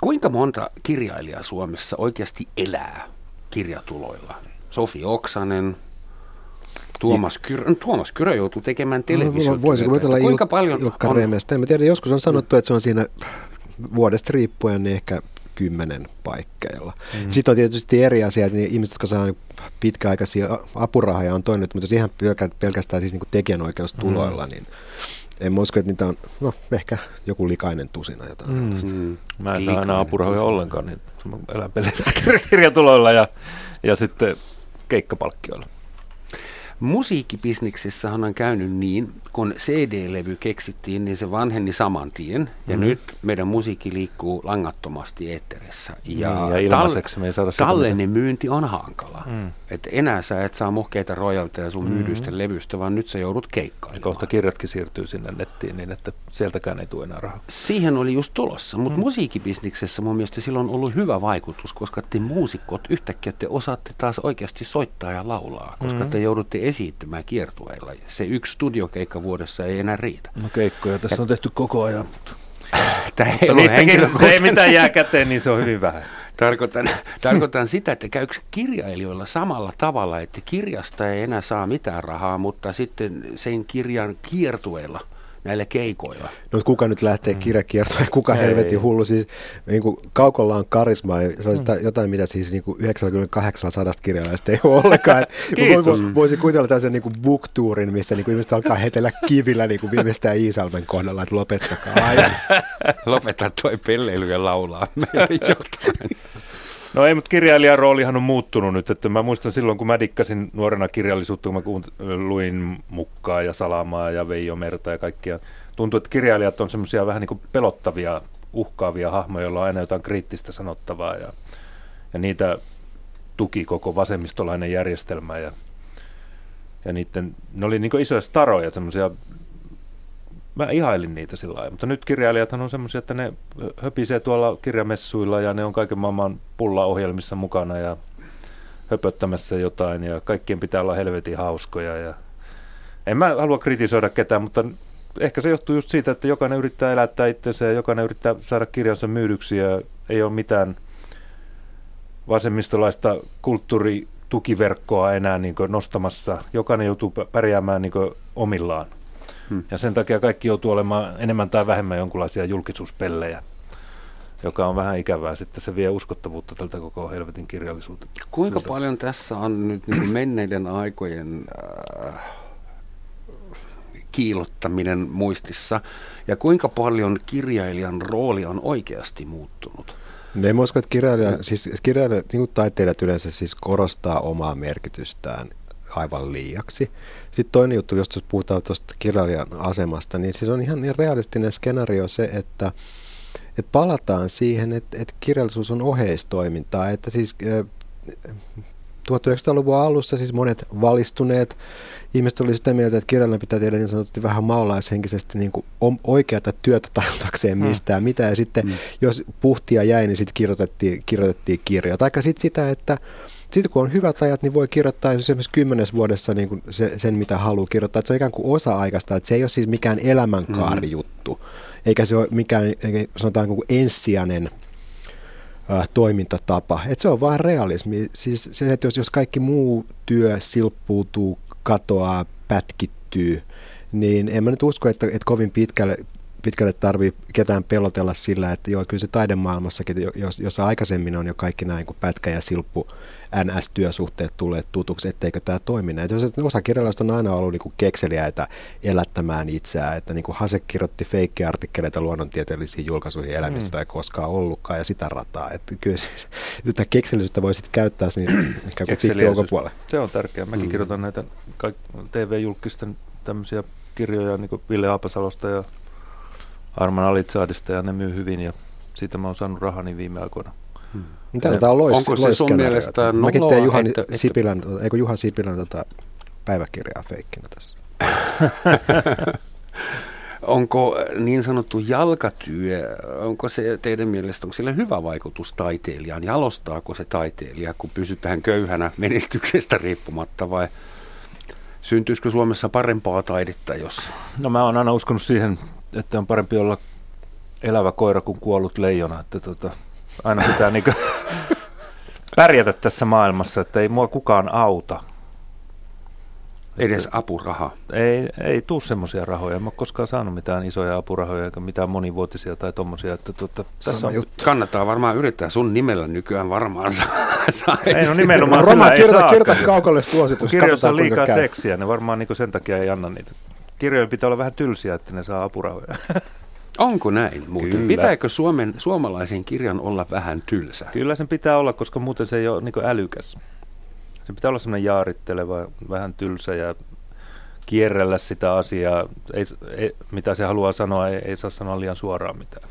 kuinka monta kirjailijaa Suomessa oikeasti elää kirjatuloilla? Sofi Oksanen, Tuomas Kyrö, Tuomas Kyrö joutuu tekemään televisiotyötä. Voisiko Kuinka paljon Ilkka on, Remestä? En tiedä, joskus on sanottu, että se on siinä vuodesta riippuen niin ehkä kymmenen paikkeilla. Mm. Sitten on tietysti eri asia, että ihmiset, jotka saa pitkäaikaisia apurahoja on toinen, mutta jos ihan pelkästään siis niin tekijänoikeustuloilla, mm. niin en usko, että niitä on, no ehkä joku likainen tusina jotain. Mm. Mm. Mä en saa aina apurahoja ollenkaan, niin elän kirjatuloilla ja, ja sitten keikkapalkkioilla. Musiikkibisniksessähän on käynyt niin, kun CD-levy keksittiin, niin se vanheni saman tien. Ja mm-hmm. nyt meidän musiikki liikkuu langattomasti eetterissä. Ja, mm, ja ilmaiseksi me ei saada Tallenne myynti on hankala. Mm. Et enää sä et saa muhkeita rojalteja sun mm-hmm. myydyistä levystä, vaan nyt sä joudut keikkailemaan. Kohta kirjatkin siirtyy sinne nettiin niin, että sieltäkään ei tule enää rahaa. Siihen oli just tulossa, mutta mm. musiikkibisniksessä mun mielestä silloin on ollut hyvä vaikutus, koska te muusikot yhtäkkiä te osaatte taas oikeasti soittaa ja laulaa, koska mm. te joudutte esiintymään kiertueilla. Se yksi studiokeikka vuodessa ei enää riitä. No keikkoja tässä ja, on tehty koko ajan, mutta... Tämä ei niistäkin, se ei mitään jää käteen, niin se on hyvin vähän. Tarkoitan, tarkoitan sitä, että käykö kirjailijoilla samalla tavalla, että kirjasta ei enää saa mitään rahaa, mutta sitten sen kirjan kiertueilla – näillä keikoilla. No kuka nyt lähtee mm. kirjakiertoon kuka ei. helvetin hullu. Siis niin kuin Kaukolla on karisma ja se on sitä, mm. jotain, mitä siis niin kuin 98 sadasta kirjalaista ei ole ollenkaan. Kiitos. Voisi kuvitella tällaisen niin booktuurin, missä niin kuin ihmiset alkaa hetellä kivillä niin kuin viimeistään Iisalmen kohdalla, että lopettakaa. Lopeta toi pelleily ja laulaa meille jotain. No ei, mutta kirjailijan roolihan on muuttunut nyt. Että mä muistan silloin, kun mä dikkasin nuorena kirjallisuutta, kun mä luin Mukkaa ja Salamaa ja Veijo Merta ja kaikkia. Tuntuu, että kirjailijat on semmoisia vähän niin kuin pelottavia, uhkaavia hahmoja, joilla on aina jotain kriittistä sanottavaa. Ja, ja niitä tuki koko vasemmistolainen järjestelmä. Ja, ja niiden, ne oli niin isoja staroja, semmoisia mä ihailin niitä sillä lailla. Mutta nyt kirjailijathan on semmoisia, että ne höpisee tuolla kirjamessuilla ja ne on kaiken maailman pulla-ohjelmissa mukana ja höpöttämässä jotain ja kaikkien pitää olla helvetin hauskoja. Ja... En mä halua kritisoida ketään, mutta ehkä se johtuu just siitä, että jokainen yrittää elättää itsensä ja jokainen yrittää saada kirjansa myydyksi ja ei ole mitään vasemmistolaista kulttuuritukiverkkoa enää niin nostamassa. Jokainen joutuu pärjäämään niin omillaan. Hmm. Ja sen takia kaikki joutuu olemaan enemmän tai vähemmän jonkinlaisia julkisuuspellejä, joka on vähän ikävää. Sitten se vie uskottavuutta tältä koko helvetin kirjallisuutta. Kuinka paljon tässä on nyt niin kuin menneiden aikojen äh, kiilottaminen muistissa ja kuinka paljon kirjailijan rooli on oikeasti muuttunut? Ne en usko, että kirjailija, siis kirjailija, niin kuin taiteilijat yleensä siis korostaa omaa merkitystään aivan liiaksi. Sitten toinen juttu, jos puhutaan tuosta kirjailijan asemasta, niin siis on ihan niin realistinen skenaario se, että, että palataan siihen, että, että kirjallisuus on oheistoimintaa, että siis 1900-luvun alussa siis monet valistuneet ihmiset oli sitä mieltä, että kirjailija pitää tehdä niin sanotusti vähän maalaishenkisesti niin kuin oikeata työtä tajutakseen mm. mistään mm. mitä. Ja sitten mm. jos puhtia jäi, niin sitten kirjoitettiin, kirjoitettiin kirjoja. Tai sitten sitä, että sitten kun on hyvät ajat, niin voi kirjoittaa esimerkiksi kymmenes vuodessa niin kuin se, sen, mitä haluaa kirjoittaa. Että se on ikään kuin osa-aikaista, että se ei ole siis mikään elämänkaarijuttu, mm. eikä se ole mikään sanotaan kuin ensisijainen äh, toimintatapa. Että se on vain realismi. Siis se, että jos, jos kaikki muu työ silppuutuu, katoaa, pätkittyy, niin en mä nyt usko, että, että kovin pitkälle pitkälle tarvii ketään pelotella sillä, että joo, kyllä se taidemaailmassakin, jos, jos aikaisemmin on jo kaikki näin kuin pätkä ja silppu NS-työsuhteet tulee tutuksi, etteikö tämä toimi näin. Jos osa kirjalaisista on aina ollut niin kekseliäitä elättämään itseään, että niin kuin Hase kirjoitti feikkiartikkeleita luonnontieteellisiin julkaisuihin elämistä mm. ei koskaan ollutkaan ja sitä rataa. Että kyllä siis, tätä keksellisyyttä voisit käyttää niin ehkä kuin fikti ulkopuolelle. Se on tärkeää. Mäkin mm. kirjoitan näitä TV-julkisten tämmöisiä kirjoja niin kuin Ville Aapasalosta ja Arman Alitsaadista ja ne myy hyvin ja siitä mä oon saanut rahani viime aikoina. Hmm. Mitä tämä on lois, Onko se sun mielestä Mäkin teen Juha että, Sipilän, eikö Juha Sipilän tota päiväkirjaa feikkinä tässä? onko niin sanottu jalkatyö, onko se teidän mielestä, onko sillä hyvä vaikutus taiteilijaan? Jalostaako se taiteilija, kun pysytään köyhänä menestyksestä riippumatta vai syntyisikö Suomessa parempaa taidetta, jos... No mä oon aina uskonut siihen, että on parempi olla elävä koira kuin kuollut leijona, että tota, aina pitää niinku pärjätä tässä maailmassa, että ei mua kukaan auta. Edes apuraha. Ei, ei tuu semmoisia rahoja. En ole koskaan saanut mitään isoja apurahoja eikä mitään monivuotisia tai tommosia. Että tuota, tässä on, juttu. Kannattaa varmaan yrittää. Sun nimellä nykyään varmaan saa. saa ei no nimenomaan Roma, sillä kirjoita, ei kirjoita kaukolle suositus. Kirjoissa on liikaa seksiä, ne varmaan niin sen takia ei anna niitä. Kirjojen pitää olla vähän tylsiä, että ne saa apurahoja. Onko näin muuten? Kyllä. Pitääkö Suomen, suomalaisen kirjan olla vähän tylsä? Kyllä sen pitää olla, koska muuten se ei ole niin älykäs. Se pitää olla semmoinen jaaritteleva, vähän tylsä ja kierrellä sitä asiaa. Ei, ei, mitä se haluaa sanoa, ei, ei saa sanoa liian suoraan mitään.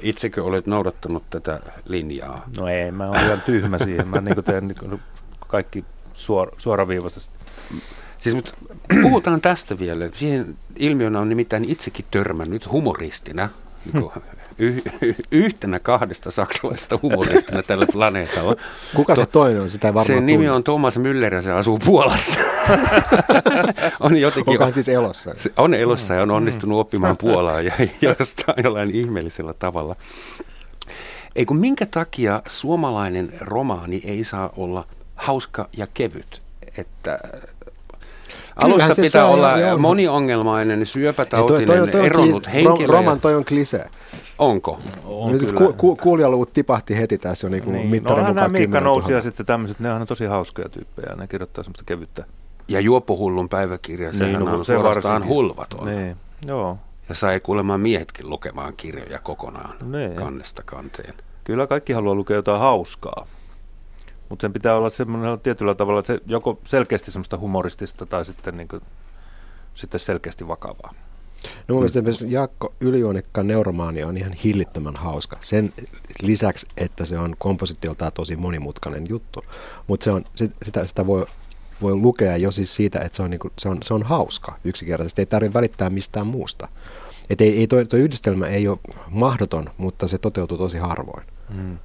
Itsekö olet noudattanut tätä linjaa? No ei, mä olen liian tyhmä siihen. Mä niin teen niin kaikki suor, suoraviivaisesti. Siis, mutta puhutaan tästä vielä. Siihen ilmiönä on nimittäin itsekin törmännyt humoristina. Niin y- y- yhtenä kahdesta saksalaisesta humoristina tällä planeetalla. Kuka se toinen on? Sitä varmaan nimi on Thomas Müller ja se asuu Puolassa. on jotenkin, Onko hän siis elossa? Se on elossa ja on onnistunut oppimaan Puolaa ja jostain jollain ihmeellisellä tavalla. Ei kun minkä takia suomalainen romaani ei saa olla hauska ja kevyt? Että Alussa se pitää olla joo. moniongelmainen, syöpätautinen, toi, toi, toi eronnut klise, henkilö. Roman toi on klise. Onko? On Nyt ku, ku, kuulijaluvut tipahti heti tässä on niin niin. mittarin no, mukaan Miikka nousi ja sitten tämmöiset, ne on tosi hauskoja tyyppejä, ne kirjoittaa semmoista kevyttä. Ja Juoppohullun päiväkirja, niin, sehän no, on se suorastaan hulvaton. Niin, joo. Ja sai kuulemaan miehetkin lukemaan kirjoja kokonaan niin. kannesta kanteen. Kyllä kaikki haluaa lukea jotain hauskaa. Mutta sen pitää olla semmoinen tietyllä tavalla, että se joko selkeästi semmoista humoristista tai sitten, niin kuin, sitten selkeästi vakavaa. No mun mielestä Jaakko Yliuonikka neuromaani on ihan hillittömän hauska. Sen lisäksi, että se on kompositioltaan tosi monimutkainen juttu. Mutta se on, sitä, sitä voi, voi lukea jo siis siitä, että se on, niinku, se on, se on hauska yksinkertaisesti. Ei tarvitse välittää mistään muusta. Et ei, ei tuo yhdistelmä ei ole mahdoton, mutta se toteutuu tosi harvoin. Mm.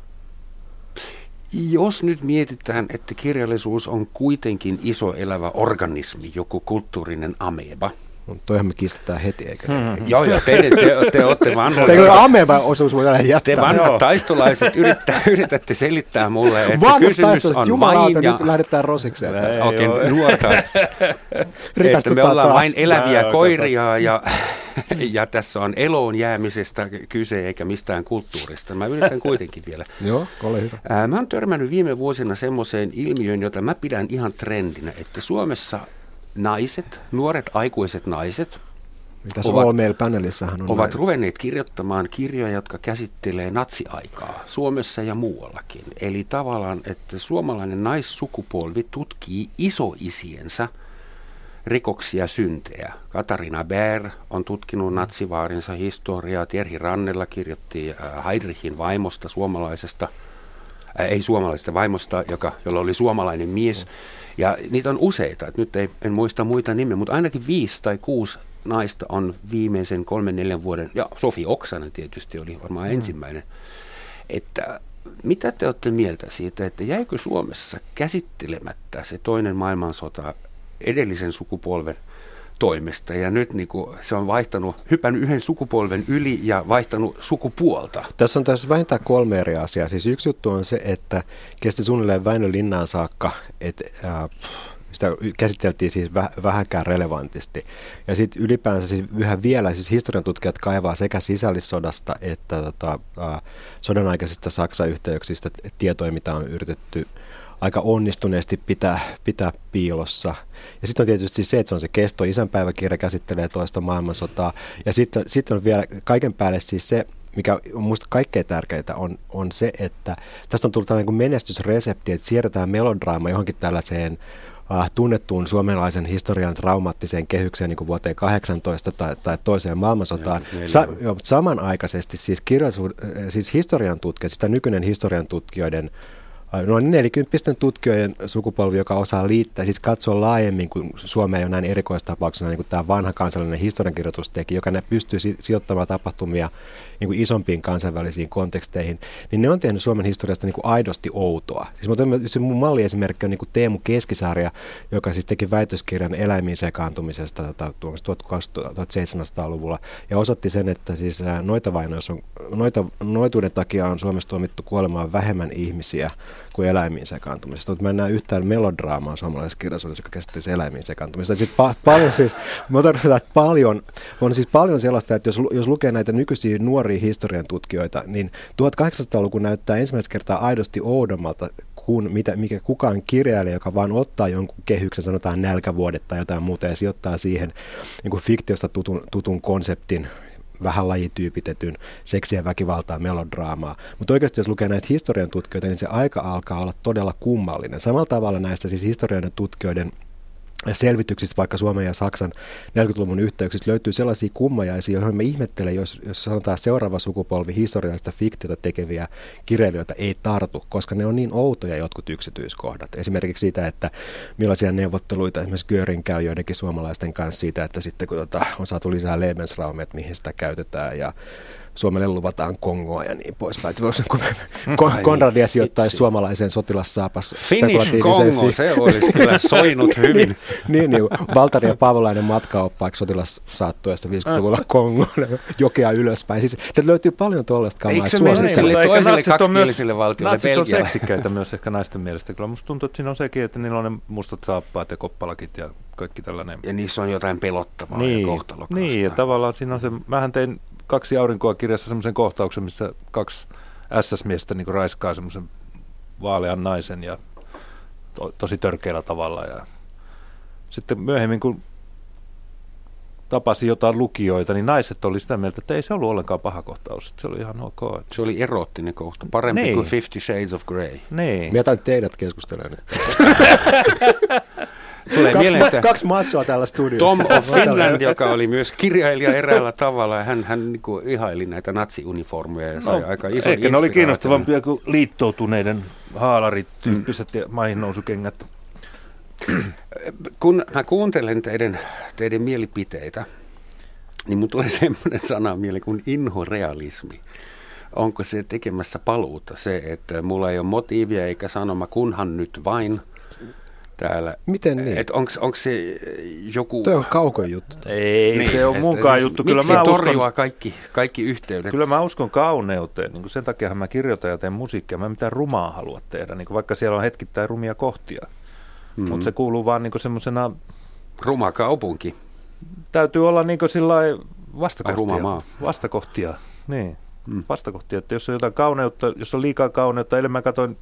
Jos nyt mietitään, että kirjallisuus on kuitenkin iso elävä organismi, joku kulttuurinen ameba, No, toihan me kistetään heti, eikö? Hmm. Joo, joo, te, te, te, te olette vanhoja. Teillä ameba-osuus voi jättää. Te vanhat joo. taistolaiset yrittää, yritätte selittää mulle, että vanhat kysymys on jumalauta, ja... nyt lähdetään rosikseen tästä. Okei, okay, nuorta. että me ollaan taas. vain eläviä koiria ja, ja tässä on eloon jäämisestä kyse eikä mistään kulttuurista. Mä yritän kuitenkin vielä. Joo, ole hyvä. Ää, mä oon törmännyt viime vuosina semmoiseen ilmiöön, jota mä pidän ihan trendinä, että Suomessa naiset, nuoret aikuiset naiset, tässä ovat, paneelissahan on ovat näin. ruvenneet kirjoittamaan kirjoja, jotka käsittelee natsiaikaa Suomessa ja muuallakin. Eli tavallaan, että suomalainen naissukupolvi tutkii isoisiensä rikoksia syntejä. Katarina Bär on tutkinut natsivaarinsa historiaa. Terhi Rannella kirjoitti äh, Heidrichin vaimosta, suomalaisesta, äh, ei suomalaisesta vaimosta, joka, jolla oli suomalainen mies. Ja niitä on useita, että nyt ei, en muista muita nimiä, mutta ainakin viisi tai kuusi naista on viimeisen kolmen, neljän vuoden, ja Sofi Oksanen tietysti oli varmaan mm. ensimmäinen, että mitä te olette mieltä siitä, että jäikö Suomessa käsittelemättä se toinen maailmansota edellisen sukupolven toimesta ja nyt niin kuin se on vaihtanut, hypännyt yhden sukupolven yli ja vaihtanut sukupuolta. Tässä on tässä vähintään kolme eri asiaa. Siis yksi juttu on se, että kesti suunnilleen Väinö Linnaan saakka, että äh, sitä käsiteltiin siis väh- vähänkään relevantisti. Ja sitten ylipäänsä siis yhä vielä siis historian tutkijat kaivaa sekä sisällissodasta että tota, äh, sodan aikaisista Saksan yhteyksistä tietoja, mitä on yritetty aika onnistuneesti pitää, pitää piilossa. Ja sitten on tietysti se, että se on se kesto. Isänpäiväkirja käsittelee toista maailmansotaa. Ja sitten sit on vielä kaiken päälle siis se, mikä on minusta kaikkein tärkeintä, on, on se, että tästä on tullut tällainen menestysresepti, että siirretään melodraama johonkin tällaiseen äh, tunnettuun suomalaisen historian traumaattiseen kehykseen niin kuin vuoteen 18 tai, tai toiseen maailmansotaan. Sa- jo, samanaikaisesti siis, kirjallisuud- äh, siis historian tutkijat, sitä nykyinen historian tutkijoiden noin nelikymppisten tutkijoiden sukupolvi, joka osaa liittää, siis katsoa laajemmin kuin Suomea jo näin erikoistapauksena, niin kuin tämä vanha kansallinen historiankirjoitus teki, joka ne pystyy sijoittamaan tapahtumia niin kuin isompiin kansainvälisiin konteksteihin, niin ne on tehnyt Suomen historiasta niin kuin aidosti outoa. Siis se mun malliesimerkki on niin kuin Teemu Keskisarja, joka siis teki väitöskirjan eläimiin sekaantumisesta 1700-luvulla ja osoitti sen, että siis noita, on, noita, noituuden takia on Suomessa tuomittu kuolemaan vähemmän ihmisiä kuin eläimiin sekaantumisesta. Mutta mä en näe yhtään melodraamaa suomalaisessa kirjallisuudessa, joka käsittelisi eläimiin sekaantumista. Sitten pa- paljon siis, mä tarkoitan, että paljon, on siis paljon sellaista, että jos, jos lukee näitä nykyisiä nuoria historian tutkijoita, niin 1800-luku näyttää ensimmäistä kertaa aidosti oudommalta kuin mitä, mikä kukaan kirjailija, joka vaan ottaa jonkun kehyksen, sanotaan nälkävuodet tai jotain muuta ja sijoittaa siihen niin kuin fiktiosta tutun, tutun konseptin vähän lajityypitetyn seksiä, väkivaltaa, melodraamaa. Mutta oikeasti jos lukee näitä historian tutkijoita, niin se aika alkaa olla todella kummallinen. Samalla tavalla näistä siis historian tutkijoiden selvityksistä vaikka Suomen ja Saksan 40-luvun yhteyksistä löytyy sellaisia kummajaisia, joihin me ihmettelen, jos, jos sanotaan seuraava sukupolvi historiallista fiktiota tekeviä kirjailijoita ei tartu, koska ne on niin outoja jotkut yksityiskohdat. Esimerkiksi siitä, että millaisia neuvotteluita esimerkiksi Göring käy joidenkin suomalaisten kanssa siitä, että sitten kun tota, on saatu lisää Lebensraumia, että mihin sitä käytetään ja Suomelle luvataan Kongoa ja niin poispäin. Voisi, kun Kon- Konradia sijoittaisi suomalaiseen sotilassaapas Finnish Kongo, fi- se olisi kyllä soinut hyvin. niin, niin, niin, Valtari ja Paavolainen matkaoppaiksi sotilassaattuessa 50-luvulla Kongoon, jokea ylöspäin. Siis se löytyy paljon tuollaista kamaa. Eikö se mene sille toiselle kaksikieliselle valtiolle Natsit on seksikkäitä myös ehkä naisten mielestä. Kyllä musta tuntuu, että siinä on sekin, että niillä on ne mustat saappaat ja koppalakit ja kaikki tällainen. Ja niissä on jotain pelottavaa niin, ja kohtalokasta. Niin, ja tavallaan siinä on se, mähän tein kaksi aurinkoa kirjassa semmoisen kohtauksen, missä kaksi SS-miestä niin raiskaa semmoisen vaalean naisen ja to, tosi törkeällä tavalla. Ja sitten myöhemmin, kun tapasi jotain lukijoita, niin naiset oli sitä mieltä, että ei se ollut ollenkaan paha kohtaus. Se oli ihan ok. Se oli erottinen kohta, parempi niin. kuin Fifty Shades of Grey. Niin. Mä teidät keskustelemaan nyt. Tulee kaksi, mieleen, ma- kaksi matsoa täällä studiossa. Tom of Finland, joka oli myös kirjailija eräällä tavalla, ja hän, hän niin kuin ihaili näitä natsiuniformuja ja sai no, aika iso Ehkä ne oli kiinnostavampia kuin liittoutuneiden haalarityyppiset mm. ja maihin nousukengät. Kun mä kuuntelen teidän, teidän mielipiteitä, niin mun tulee semmoinen sana mieleen kuin inhorealismi. Onko se tekemässä paluuta se, että mulla ei ole motiivia eikä sanoma, kunhan nyt vain – täällä. Miten niin? Onko se joku... Tuo on kaukon juttu. Ei, niin, se on munkaan siis juttu. Kyllä mä uskon, kaikki, kaikki yhteydet? Kyllä mä uskon kauneuteen. Niin sen takia mä kirjoitan ja teen musiikkia. Mä en mitään rumaa halua tehdä, niin vaikka siellä on hetkittäin rumia kohtia. Mm-hmm. Mutta se kuuluu vaan niin semmoisena... Ruma kaupunki. Täytyy olla niin sillä vastakohtia. ruma maa. Vastakohtia, niin. Mm. Vastakohtia, että jos on jotain kauneutta, jos on liikaa kauneutta, eilen mä katsoin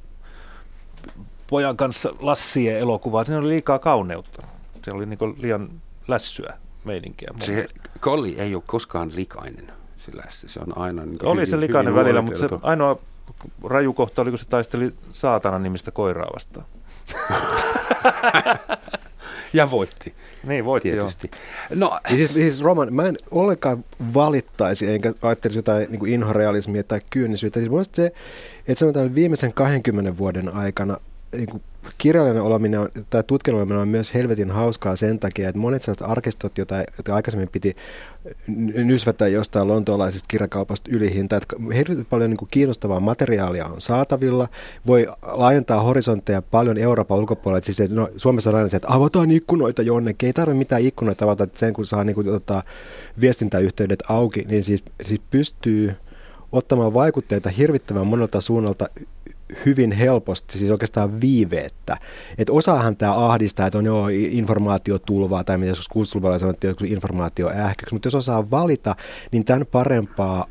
pojan kanssa Lassien elokuvaa. Siinä oli liikaa kauneutta. Se oli niin liian lässyä meininkiä. Se Kolli ei ole koskaan likainen, se lässi. Se on aina niin Oli hyvin, se likainen välillä, mutta se ainoa rajukohta oli, kun se taisteli saatana nimistä koiraa vastaan. ja voitti. Niin, voitti tietysti. Joo. No, siis, siis Roman, mä en ollenkaan valittaisi, enkä ajattelisi jotain niin kuin inhorealismia tai kyynisyyttä. Siis se, että sanotaan, että viimeisen 20 vuoden aikana niin kuin kirjallinen oleminen on, tai tutkijan oleminen on myös helvetin hauskaa sen takia, että monet sellaiset arkistot, joita, joita aikaisemmin piti nysvätä jostain lontoolaisesta kirjakaupasta ylihinta, että hirveän paljon niin kuin kiinnostavaa materiaalia on saatavilla, voi laajentaa horisontteja paljon Euroopan ulkopuolella, siis että no, Suomessa on aina se, että avataan ikkunoita jonnekin, ei tarvitse mitään ikkunoita avata, että sen kun saa niin kuin, tota, viestintäyhteydet auki, niin siis, siis pystyy ottamaan vaikutteita hirvittävän monelta suunnalta hyvin helposti, siis oikeastaan viiveettä. Että osaahan tämä ahdistaa, että on jo informaatiotulvaa, tai mitä joskus 60 sanottiin, että informaatio ähkyksi, mutta jos osaa valita, niin tämän parempaa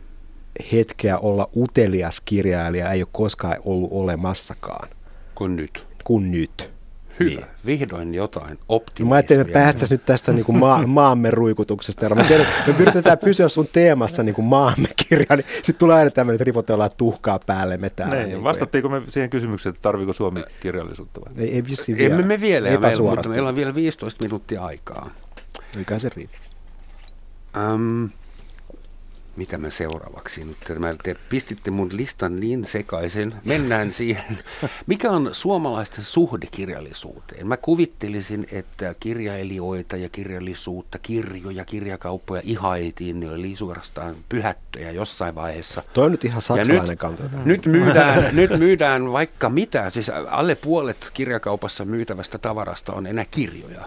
hetkeä olla utelias kirjailija ei ole koskaan ollut olemassakaan. Kun nyt. Kun nyt. Hyvä. Niin. Vihdoin jotain optimismia. Mä ajattelin, että me päästäisiin nyt tästä niin kuin maa, maamme ruikutuksesta. Me, tiedän, me yritetään pysyä sun teemassa niin kuin maamme kirja, niin sitten tulee aina tämmöinen, että ripotellaan tuhkaa päälle me täällä. Niin, niin vastattiinko me siihen kysymykseen, että tarviko Suomi kirjallisuutta vai? Ei, ei vissiin vielä. Emme me vielä, meillä, mutta meillä on vielä 15 minuuttia aikaa. Mikä se riittää? Um, mitä me seuraavaksi nyt? Te pistitte mun listan niin sekaisin. Mennään siihen. Mikä on suomalaisten suhde kirjallisuuteen? Mä kuvittelisin, että kirjailijoita ja kirjallisuutta, kirjoja, kirjakauppoja ihailtiin. Ne oli suorastaan pyhättöjä jossain vaiheessa. Toi on nyt ihan saksalainen nyt, kanta. Nyt myydään, nyt myydään vaikka mitä. Siis alle puolet kirjakaupassa myytävästä tavarasta on enää kirjoja.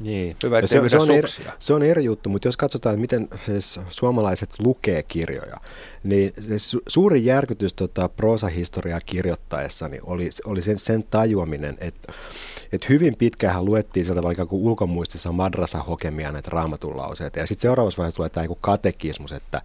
Niin, hyvä, se, se, on eri, se on eri juttu, mutta jos katsotaan, miten siis suomalaiset lukee kirjoja, niin se su, suuri järkytys tota, proosahistoriaa kirjoittaessani oli, oli sen, sen tajuaminen, että, että hyvin pitkään luettiin sieltä vaikka kuin ulkomuistissa madrasa hokemia näitä raamatun lauseita, ja sitten seuraavassa vaiheessa tulee tämä niin katekismus, että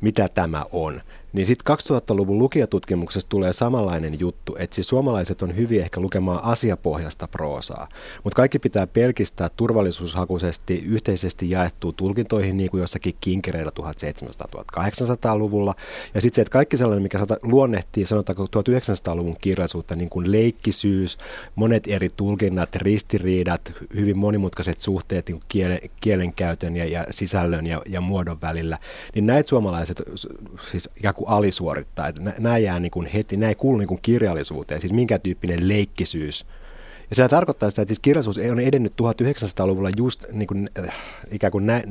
mitä tämä on. Niin sitten 2000-luvun lukijatutkimuksessa tulee samanlainen juttu, että siis suomalaiset on hyvin ehkä lukemaan asiapohjasta proosaa, mutta kaikki pitää pelkistää turvallisuushakuisesti yhteisesti jaettuun tulkintoihin, niin kuin jossakin kinkereillä 1700-1800-luvulla. Ja sitten se, että kaikki sellainen, mikä luonnehtii, sanotaanko 1900-luvun kirjallisuutta, niin kuin leikkisyys, monet eri tulkinnat, ristiriidat, hyvin monimutkaiset suhteet niin kielen, kielenkäytön ja, ja sisällön ja, ja muodon välillä, niin näitä suomalaiset siis kuin alisuorittaa. Että nämä jää niin kuin heti, nämä ei kuulu niin kuin kirjallisuuteen, siis minkä tyyppinen leikkisyys. Ja se tarkoittaa sitä, että siis kirjallisuus ei ole edennyt 1900-luvulla just niin kuin, äh, ikään kuin nä,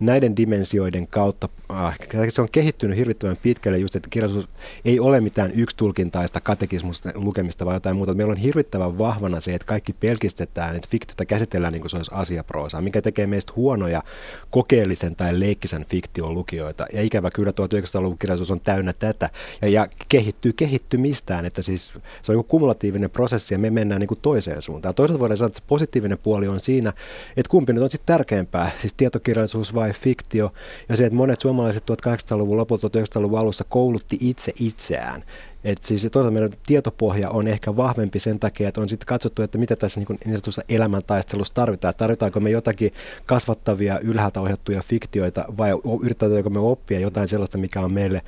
näiden dimensioiden kautta, äh, se on kehittynyt hirvittävän pitkälle just, että kirjallisuus ei ole mitään yksitulkintaista katekismusta lukemista vai jotain muuta. Meillä on hirvittävän vahvana se, että kaikki pelkistetään, että fiktiota käsitellään niin kuin se olisi asiaproosaa, mikä tekee meistä huonoja kokeellisen tai leikkisen fiktion lukijoita. Ja ikävä kyllä 1900-luvun kirjallisuus on täynnä tätä ja, ja kehittyy kehittymistään, että siis se on joku kumulatiivinen prosessi ja me mennään niin kuin toiseen suuntaan. Toisaalta voidaan sanoa, että se positiivinen puoli on siinä, että kumpi nyt on sitten tärkeämpää, siis tietokirjallisuus vai tai fiktio, ja se, että monet suomalaiset 1800-luvun lopulta 1900-luvun alussa koulutti itse itseään. Et siis toisaalta meidän tietopohja on ehkä vahvempi sen takia, että on sitten katsottu, että mitä tässä niin, niin sanotussa elämäntaistelussa tarvitaan. Tarvitaanko me jotakin kasvattavia, ylhäältä ohjattuja fiktioita vai yritetäänkö me oppia jotain sellaista, mikä on meille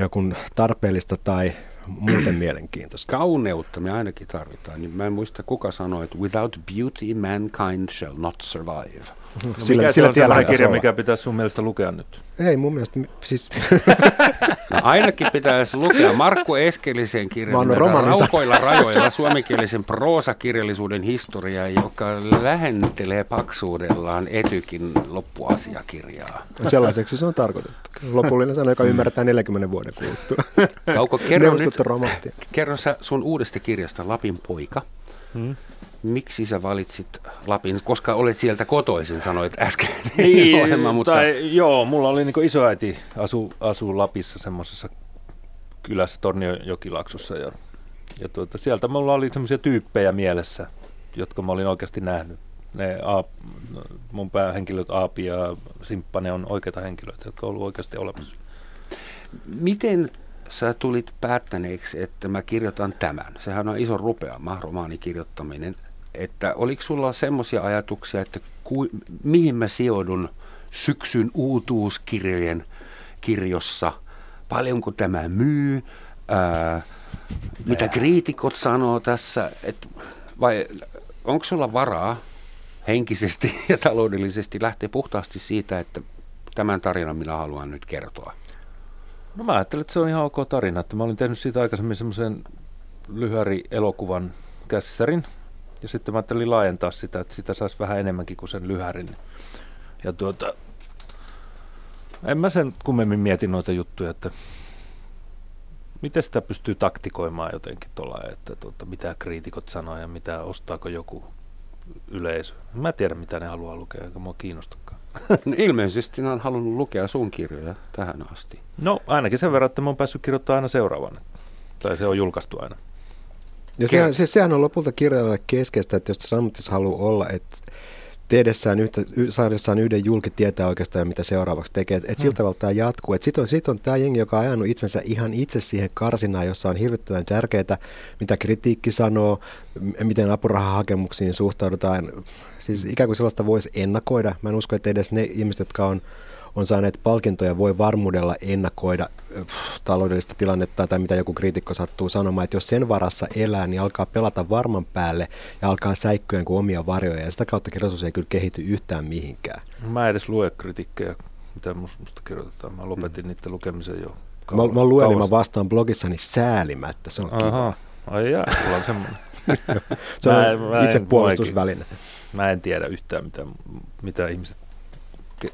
joku tarpeellista tai muuten mielenkiintoista. Kauneutta me ainakin tarvitaan. Niin mä en muista kuka sanoi, että without beauty mankind shall not survive. No sillä, mikä sillä se on kirja, mikä pitäisi sun mielestä lukea nyt? Ei mun mielestä, siis... No ainakin pitäisi lukea Markku Eskelisen kirjan Raukoilla rajoilla suomenkielisen proosakirjallisuuden historiaa, joka lähentelee paksuudellaan etykin loppuasiakirjaa. Sellaiseksi se on tarkoitettu. Lopullinen sana, joka ymmärretään 40 vuoden kuluttua. Kauko, kerro nyt, kerro sä sun uudesta kirjasta Lapin poika. Hmm miksi sä valitsit Lapin, koska olet sieltä kotoisin, sanoit äsken niin, ohjelma, mutta... Tai, joo, mulla oli niin isoäiti asu, asu Lapissa semmoisessa kylässä Torniojokilaksossa ja, ja tuota, sieltä mulla oli semmoisia tyyppejä mielessä, jotka mä olin oikeasti nähnyt. Ne Aap, mun päähenkilöt Aapi ja Simppane on oikeita henkilöitä, jotka on ollut oikeasti olemassa. Miten sä tulit päättäneeksi, että mä kirjoitan tämän? Sehän on iso rupeama, romaanin kirjoittaminen että oliko sulla semmoisia ajatuksia, että ku, mihin mä sijoudun syksyn uutuuskirjojen kirjossa, paljonko tämä myy, ää, mitä kriitikot sanoo tässä, et, vai onko sulla varaa henkisesti ja taloudellisesti lähteä puhtaasti siitä, että tämän tarinan minä haluan nyt kertoa? No mä ajattelen, että se on ihan ok tarina. Että mä olin tehnyt siitä aikaisemmin semmoisen lyhäri elokuvan kässärin, ja sitten mä ajattelin laajentaa sitä, että sitä saisi vähän enemmänkin kuin sen lyhärin. Ja tuota, en mä sen kummemmin mieti noita juttuja, että miten sitä pystyy taktikoimaan jotenkin tuolla, että tuota, mitä kriitikot sanoo ja mitä ostaako joku yleisö. Mä tiedä, mitä ne haluaa lukea, eikä mua kiinnostakaan. No, ilmeisesti ne on halunnut lukea sun kirjoja tähän asti. No ainakin sen verran, että mä oon päässyt kirjoittamaan aina seuraavan. Tai se on julkaistu aina. Ja sehän, se, sehän on lopulta kirjailijalle keskeistä, että jos tässä ammatissa haluaa olla, että tehdessään yhtä, saadessaan yhden julki tietää oikeastaan, mitä seuraavaksi tekee. Että et sillä hmm. tavalla tämä jatkuu. Sitten on, sit on tämä jengi, joka on ajanut itsensä ihan itse siihen karsinaan, jossa on hirvittävän tärkeää, mitä kritiikki sanoo, miten apurahahakemuksiin suhtaudutaan. Siis ikään kuin sellaista voisi ennakoida. Mä en usko, että edes ne ihmiset, jotka on on saaneet palkintoja, voi varmuudella ennakoida pff, taloudellista tilannetta tai mitä joku kriitikko sattuu sanomaan, että jos sen varassa elää, niin alkaa pelata varman päälle ja alkaa säikkyä kuin omia varjoja ja sitä kautta kirjallisuus ei kyllä kehity yhtään mihinkään. Mä en edes lue kritiikkejä, mitä musta kirjoitetaan. Mä lopetin mm. niiden lukemisen jo. Kauan, mä, mä luen, niin mä vastaan blogissani säälimättä, se on Aha. kiva. Ai jää, on semmoinen. se on itse puolustusväline. Mä en tiedä yhtään, mitä, mitä ihmiset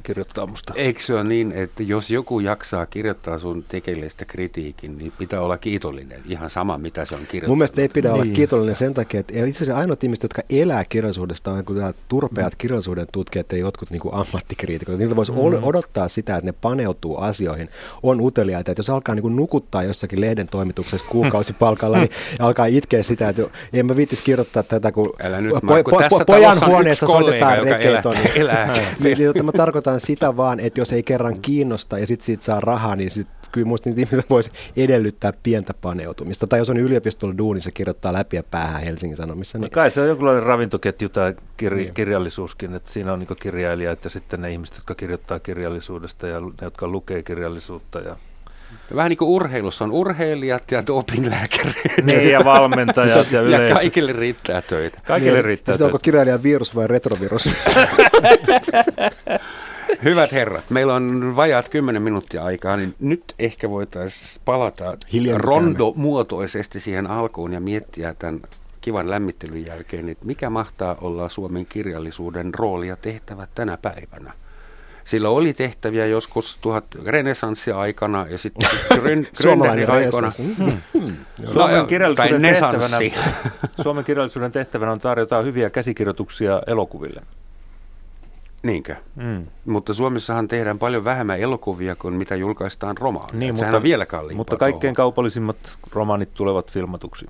kirjoittaa musta. Eikö se ole niin, että jos joku jaksaa kirjoittaa sun tekeleistä kritiikin, niin pitää olla kiitollinen. Ihan sama, mitä se on kirjoittanut. Mun mielestä ei pidä niin. olla kiitollinen sen takia, että itse asiassa ainoat ihmiset, jotka elää kirjallisuudesta, on kuin turpeat mm. kirjallisuuden tutkijat ja jotkut niin kuin ammattikriitikot. Niiltä voisi mm. odottaa sitä, että ne paneutuu asioihin, on uteliaita. Että jos alkaa niin kuin nukuttaa jossakin lehden toimituksessa kuukausipalkalla, niin alkaa itkeä sitä, että en mä viittis kirjoittaa tätä, kun, Älä nyt, po, po, po, pojan huoneessa soitetaan reketon. Elää, niin, niin, mä tarkoitan sitä vaan, että jos ei kerran kiinnosta ja sitten siitä saa rahaa, niin sit kyllä muista niitä ihmisiä voisi edellyttää pientä paneutumista. Tai jos on yliopistolla duunissa, kirjoittaa läpi ja päähän Helsingin Sanomissa. Niin... No kai se on jonkinlainen ravintoketju tai kir- niin. kirjallisuuskin, että siinä on niin kirjailijat ja sitten ne ihmiset, jotka kirjoittaa kirjallisuudesta ja ne, jotka lukee kirjallisuutta ja Vähän niin kuin urheilussa on urheilijat ja dopinglääkärit. Niin, ja valmentajat ja yleisö. Ja kaikille riittää töitä. Kaikille niin, riittää töitä. onko kirjailijan virus vai retrovirus? Hyvät herrat, meillä on vajaat 10 minuuttia aikaa, niin nyt ehkä voitaisiin palata rondomuotoisesti siihen alkuun ja miettiä tämän kivan lämmittelyn jälkeen, että mikä mahtaa olla Suomen kirjallisuuden rooli ja tehtävä tänä päivänä. Sillä oli tehtäviä joskus tuhat renesanssia-aikana ja sitten Grönderin aikana. Hmm. Hmm. Suomen, kirjallisuuden tehtävänä, Suomen kirjallisuuden tehtävänä on tarjota hyviä käsikirjoituksia elokuville. Niinkö? Mm. Mutta Suomessahan tehdään paljon vähemmän elokuvia kuin mitä julkaistaan romaaneja. Niin, Sehän mutta, on vielä kalliimpaa. Mutta kaikkein touhu. kaupallisimmat romaanit tulevat filmatuksi.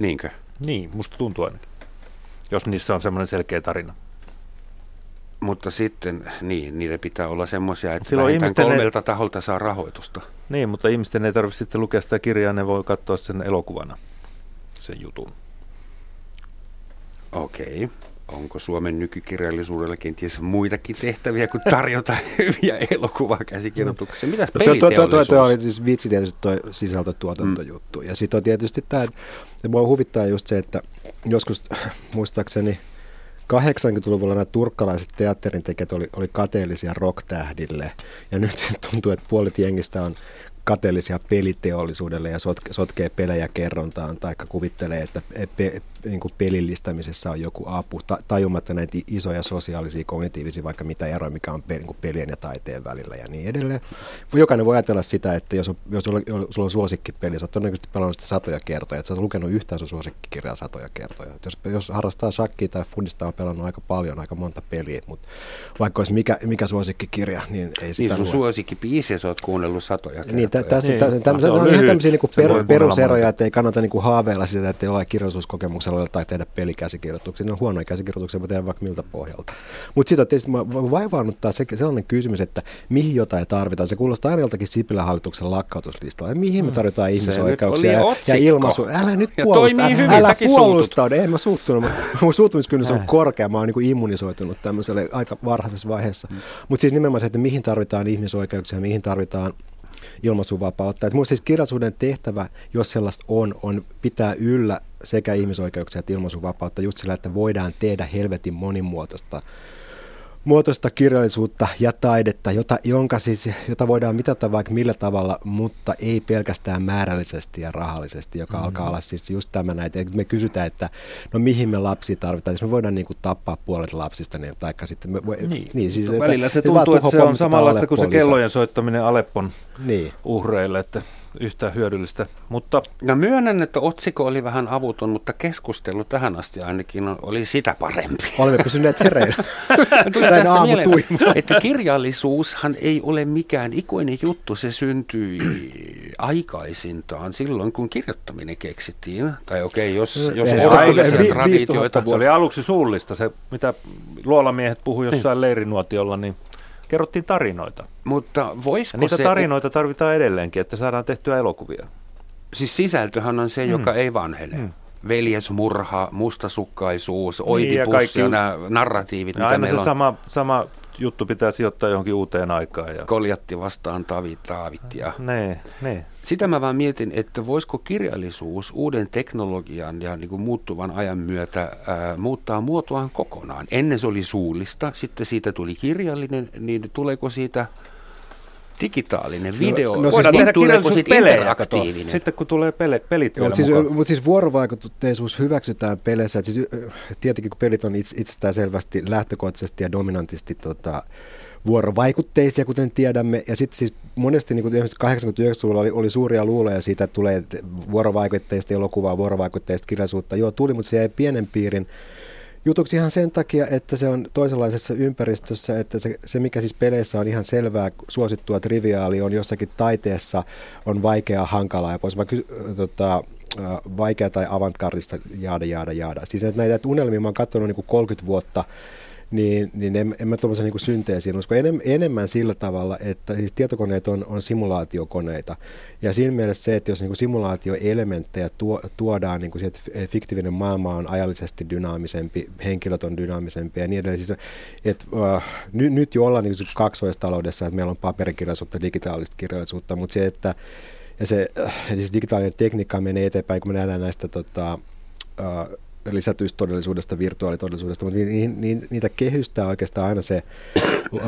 Niinkö? Niin, musta tuntuu ainakin. Jos niissä on semmoinen selkeä tarina. Mutta sitten, niin, niitä pitää olla semmoisia, että Silloin vähintään kolmelta ei... taholta saa rahoitusta. Niin, mutta ihmisten ei tarvitse sitten lukea sitä kirjaa, ne voi katsoa sen elokuvana, sen jutun. Okei. Okay. Onko Suomen nykykirjallisuudella kenties muitakin tehtäviä kuin tarjota hyviä elokuvakäsikirjoituksia? Mitäs peliteollisuus? Tuo, tuo, oli siis vitsi tietysti tuo sisältötuotantojuttu. Mm. Ja sitten on tietysti tämä, että mua huvittaa just se, että joskus muistaakseni 80-luvulla nämä turkkalaiset teatterin tekijät oli, oli kateellisia rocktähdille. Ja nyt tuntuu, että puolet jengistä on kateellisia peliteollisuudelle ja sotke, sotkee pelejä kerrontaan tai kuvittelee, että pe, niin kuin pelillistämisessä on joku apu, ta, tajumatta näitä isoja sosiaalisia, kognitiivisia, vaikka mitä eroja, mikä on niin kuin pelien ja taiteen välillä ja niin edelleen. Jokainen voi ajatella sitä, että jos, on, jos sulla, sulla on suosikkipeli, sä oot todennäköisesti pelannut sitä satoja kertoja, että sä oot lukenut yhtään sun suosikkikirjaa satoja kertoja. Et jos, jos harrastaa shakkia tai fundista on pelannut aika paljon, aika monta peliä, mutta vaikka olisi mikä, mikä suosikkikirja, niin ei sitä Niin sun suosikkipiisiä sä oot kuunnellut satoja kertoja. Niin, tä, tästä, niin. Tästä, tästä, on, on ihan tämmöisiä niin per, peruseroja, että ei kannata niin kuin haaveilla sitä, että ei ole kirjallisuuskokemuksella tai tehdä pelikäsikirjoituksia. Ne on huonoja käsikirjoituksia, voi tehdä vaikka miltä pohjalta. Mutta sitten tietysti vaivaannuttaa se, sellainen kysymys, että mihin jotain tarvitaan. Se kuulostaa aina joltakin Sipilän hallituksen lakkautuslistalla. Mihin me mm. tarvitaan ihmisoikeuksia ja, ja ilmaisu. Älä nyt puolusta, älä, älä puolusta. Ei mä suuttunut, mutta mun suuttumiskynnys on korkea. Mä oon niin immunisoitunut tämmöiselle aika varhaisessa vaiheessa. Mm. Mutta siis nimenomaan se, että mihin tarvitaan ihmisoikeuksia, mihin tarvitaan ilmaisuvapautta. Että siis kirjallisuuden tehtävä, jos sellaista on, on pitää yllä sekä ihmisoikeuksia että ilmaisuvapautta just sillä, että voidaan tehdä helvetin monimuotoista muotoista kirjallisuutta ja taidetta, jota, jonka siis, jota voidaan mitata vaikka millä tavalla, mutta ei pelkästään määrällisesti ja rahallisesti, joka mm-hmm. alkaa olla siis just tämä näitä. Me kysytään, että no mihin me lapsia tarvitaan, jos me voidaan niin kuin tappaa puolet lapsista, niin, taikka sitten me, niin. niin siis, Välillä se tuntuu, että se on samanlaista kuin se kellojen soittaminen Aleppon niin. uhreille, että yhtä hyödyllistä. Mutta... No myönnän, että otsikko oli vähän avuton, mutta keskustelu tähän asti ainakin oli sitä parempi. Olemme pysyneet hereillä. tästä mieleen, että kirjallisuushan ei ole mikään ikuinen juttu. Se syntyi aikaisintaan silloin, kun kirjoittaminen keksittiin. Tai okei, okay, jos, jos se, traditioita. Se oli aluksi suullista, se mitä luolamiehet puhuivat jossain niin. leirinuotiolla, niin kerrottiin tarinoita. Mutta voisiko ja niitä se... tarinoita tarvitaan edelleenkin, että saadaan tehtyä elokuvia. Siis sisältöhän on se, mm. joka ei vanhene. Mm veljesmurha, mustasukkaisuus, oitipussi niin, ja, nämä narratiivit, ja mitä aina meillä se on. Sama, sama juttu pitää sijoittaa johonkin uuteen aikaan. Ja... Koljatti vastaan taavit, taavit ja... Ne, ne. Sitä mä vaan mietin, että voisiko kirjallisuus uuden teknologian ja niin kuin muuttuvan ajan myötä ää, muuttaa muotoaan kokonaan. Ennen se oli suullista, sitten siitä tuli kirjallinen, niin tuleeko siitä digitaalinen video. no No, siis Voidaan tehdä tuleeko siitä pelejä, kato. interaktiivinen. Sitten kun tulee pele, pelit Joo, mutta siis, mukaan. mutta siis vuorovaikutteisuus hyväksytään peleissä. että Siis, tietenkin kun pelit on itse, itsestään selvästi lähtökohtaisesti ja dominantisti tota, vuorovaikutteisia, kuten tiedämme. Ja sitten siis monesti niin kuin 89-luvulla oli, oli suuria luuloja siitä, että tulee vuorovaikutteista elokuvaa, vuorovaikutteista kirjallisuutta. Joo, tuli, mutta se jäi pienen piirin jutuksi ihan sen takia, että se on toisenlaisessa ympäristössä, että se, se mikä siis peleissä on ihan selvää, suosittua, triviaali, on jossakin taiteessa, on vaikeaa, hankalaa ja pois. Vaikka tota, vaikea tai avantgardista, jaada, jaada, jaada. Siis että näitä että unelmia mä oon katsonut niin kuin 30 vuotta, niin, niin en, en mä tuommoisen niin synteesiin usko. Enem, enemmän sillä tavalla, että siis tietokoneet on, on simulaatiokoneita. Ja siinä mielessä se, että jos niin simulaatioelementtejä tuo, tuodaan, niin kuin siihen, että fiktiivinen maailma on ajallisesti dynaamisempi, henkilöt on dynaamisempia ja niin edelleen. Siis, että, uh, nyt, nyt jo ollaan niin kaksoistaloudessa, että meillä on paperikirjallisuutta, digitaalista kirjallisuutta, mutta se, että ja se äh, siis digitaalinen tekniikka menee eteenpäin, kun me nähdään näistä tota, uh, lisätyistä todellisuudesta, virtuaalitodellisuudesta, mutta ni, ni, niitä kehystää oikeastaan aina se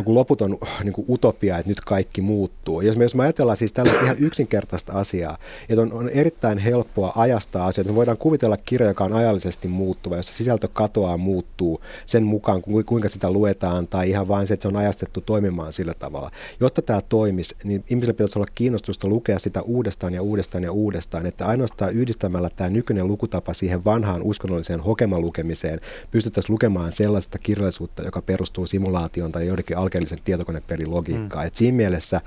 loputon niin kuin utopia, että nyt kaikki muuttuu. Jos me, jos me ajatellaan siis tällaista ihan yksinkertaista asiaa, että on, on erittäin helppoa ajastaa asioita, me voidaan kuvitella kirja, joka on ajallisesti muuttuva, jossa sisältö katoaa, muuttuu sen mukaan, kuinka sitä luetaan, tai ihan vain se, että se on ajastettu toimimaan sillä tavalla. Jotta tämä toimisi, niin ihmisillä pitäisi olla kiinnostusta lukea sitä uudestaan ja uudestaan ja uudestaan, että ainoastaan yhdistämällä tämä nykyinen lukutapa siihen vanhaan uskonnolliseen hokemalukemiseen pystyttäisiin lukemaan sellaista kirjallisuutta, joka perustuu simulaatioon tai joidenkin alkeellisen tietokonepelin logiikkaan. Mm. Et siinä mielessä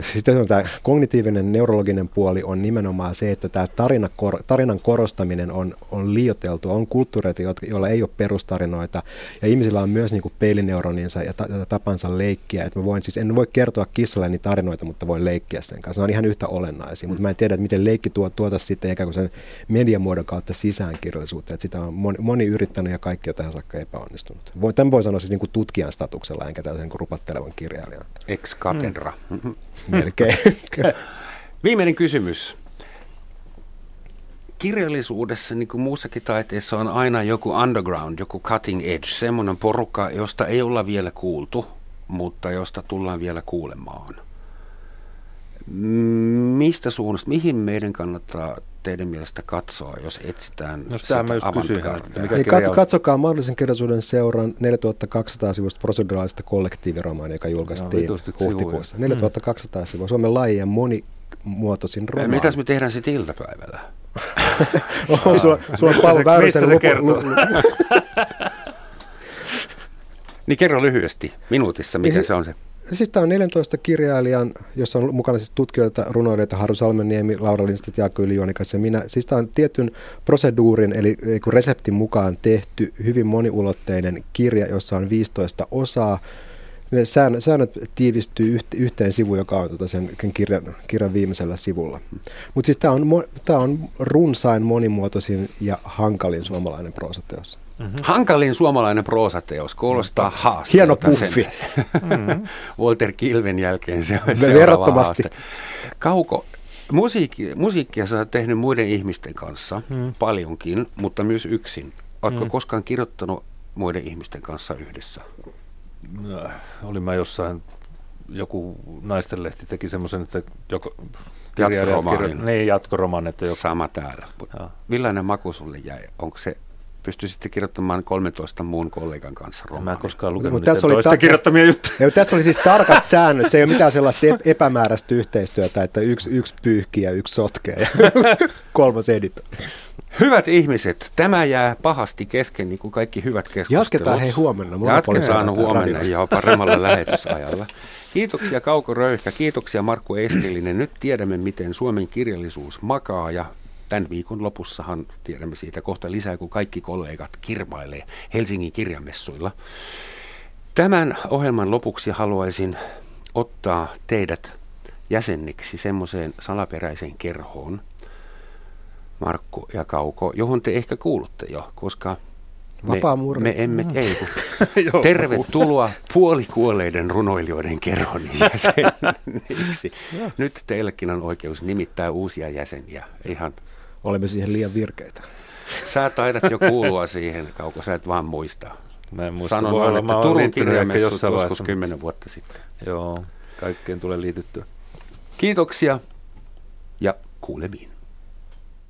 sitten on tämä kognitiivinen neurologinen puoli on nimenomaan se, että tämä tarina, tarinan korostaminen on, on liioteltu, on kulttuureita, joilla ei ole perustarinoita, ja ihmisillä on myös niin kuin peilineuroninsa ja tapansa leikkiä, että mä voin siis, en voi kertoa kissalleni tarinoita, mutta voin leikkiä sen kanssa, ne on ihan yhtä olennaisia, mutta mä en tiedä, että miten leikki tuo, tuota sitten ikään kuin sen mediamuodon kautta sisäänkirjallisuutta, että sitä on moni, moni yrittänyt ja kaikki on tähän saakka epäonnistunut. Voi, tämän voi sanoa siis niin kuin tutkijan statuksella, enkä tällaisen niin rupattelevan kirjailijan. Ex katedra. Mm. Melkein. Viimeinen kysymys. Kirjallisuudessa, niin kuin muussakin taiteessa, on aina joku underground, joku cutting edge, semmoinen porukka, josta ei olla vielä kuultu, mutta josta tullaan vielä kuulemaan. Mistä suunnasta, mihin meidän kannattaa teidän mielestä katsoa, jos etsitään no, sitä mä just kysyin, niin kat, katsokaa mahdollisen kirjallisuuden seuran 4200 sivusta proseduraalista kollektiiviromaania, joka julkaistiin no, huhtikuussa. 4200 hmm. sivua, Suomen lajien monimuotoisin romaani. Mitäs me tehdään sitten iltapäivällä? on, sulla, sulla on Paavo Väyrysen luku, Niin kerro lyhyesti, minuutissa, mikä se, se on se? Siis tämä on 14 kirjailijan, jossa on mukana siis tutkijoita, runoilijoita, Haru Salmeniemi, Laura Lindstedt, Jaakko Ylijuonikas ja minä. Siis tämä on tietyn proseduurin, eli reseptin mukaan tehty hyvin moniulotteinen kirja, jossa on 15 osaa. Ne säännöt, tiivistyy yhteen sivuun, joka on tota sen kirjan, kirjan viimeisellä sivulla. Mutta siis tämä on, tämä on runsain, monimuotoisin ja hankalin suomalainen proosateos. Mm-hmm. Hankalin suomalainen proosateos kuulostaa haasteelta. Hieno puffi. mm-hmm. Walter Kilven jälkeen se on Verrattomasti. Haaste. Kauko, musiikki, musiikkia sä oot tehnyt muiden ihmisten kanssa mm. paljonkin, mutta myös yksin. Oletko mm. koskaan kirjoittanut muiden ihmisten kanssa yhdessä? No, olin mä jossain, joku naistenlehti teki semmoisen, että joko Jatkoromaanin. Niin, jatkoromaan. Että joku... Sama täällä. Ja. Millainen maku sulle jäi? Onko se pystyisitte kirjoittamaan 13 muun kollegan kanssa romaanin. Mä en koskaan lukenut no, tässä oli toista ta- kirjoittamia juttuja. Ja, tässä oli siis tarkat säännöt. Se ei ole mitään sellaista epämääräistä yhteistyötä, että yksi, yksi pyyhkii ja yksi sotkee ja kolmas editoi. Hyvät ihmiset, tämä jää pahasti kesken, niin kuin kaikki hyvät keskustelut. Jatketaan hei huomenna. Jatketaan huomenna ja paremmalla lähetysajalla. Kiitoksia Kauko Röyhkä, kiitoksia Markku Eskelinen. Nyt tiedämme, miten Suomen kirjallisuus makaa ja tämän viikon lopussahan tiedämme siitä kohta lisää, kun kaikki kollegat kirmailee Helsingin kirjamessuilla. Tämän ohjelman lopuksi haluaisin ottaa teidät jäseniksi semmoiseen salaperäiseen kerhoon, Markku ja Kauko, johon te ehkä kuulutte jo, koska me, me emme, mm. ei, kun, tervetuloa puolikuolleiden runoilijoiden kerhon jäseniksi. Nyt teillekin on oikeus nimittää uusia jäseniä ihan olemme siihen liian virkeitä. Sä taidat jo kuulua siihen, Kauko, sä et vaan muista. Mä en muista. Sanon vaan, että Turun kirjamessut joskus kymmenen vuotta sitten. Joo. kaikkeen tulee liityttyä. Kiitoksia ja kuulemiin.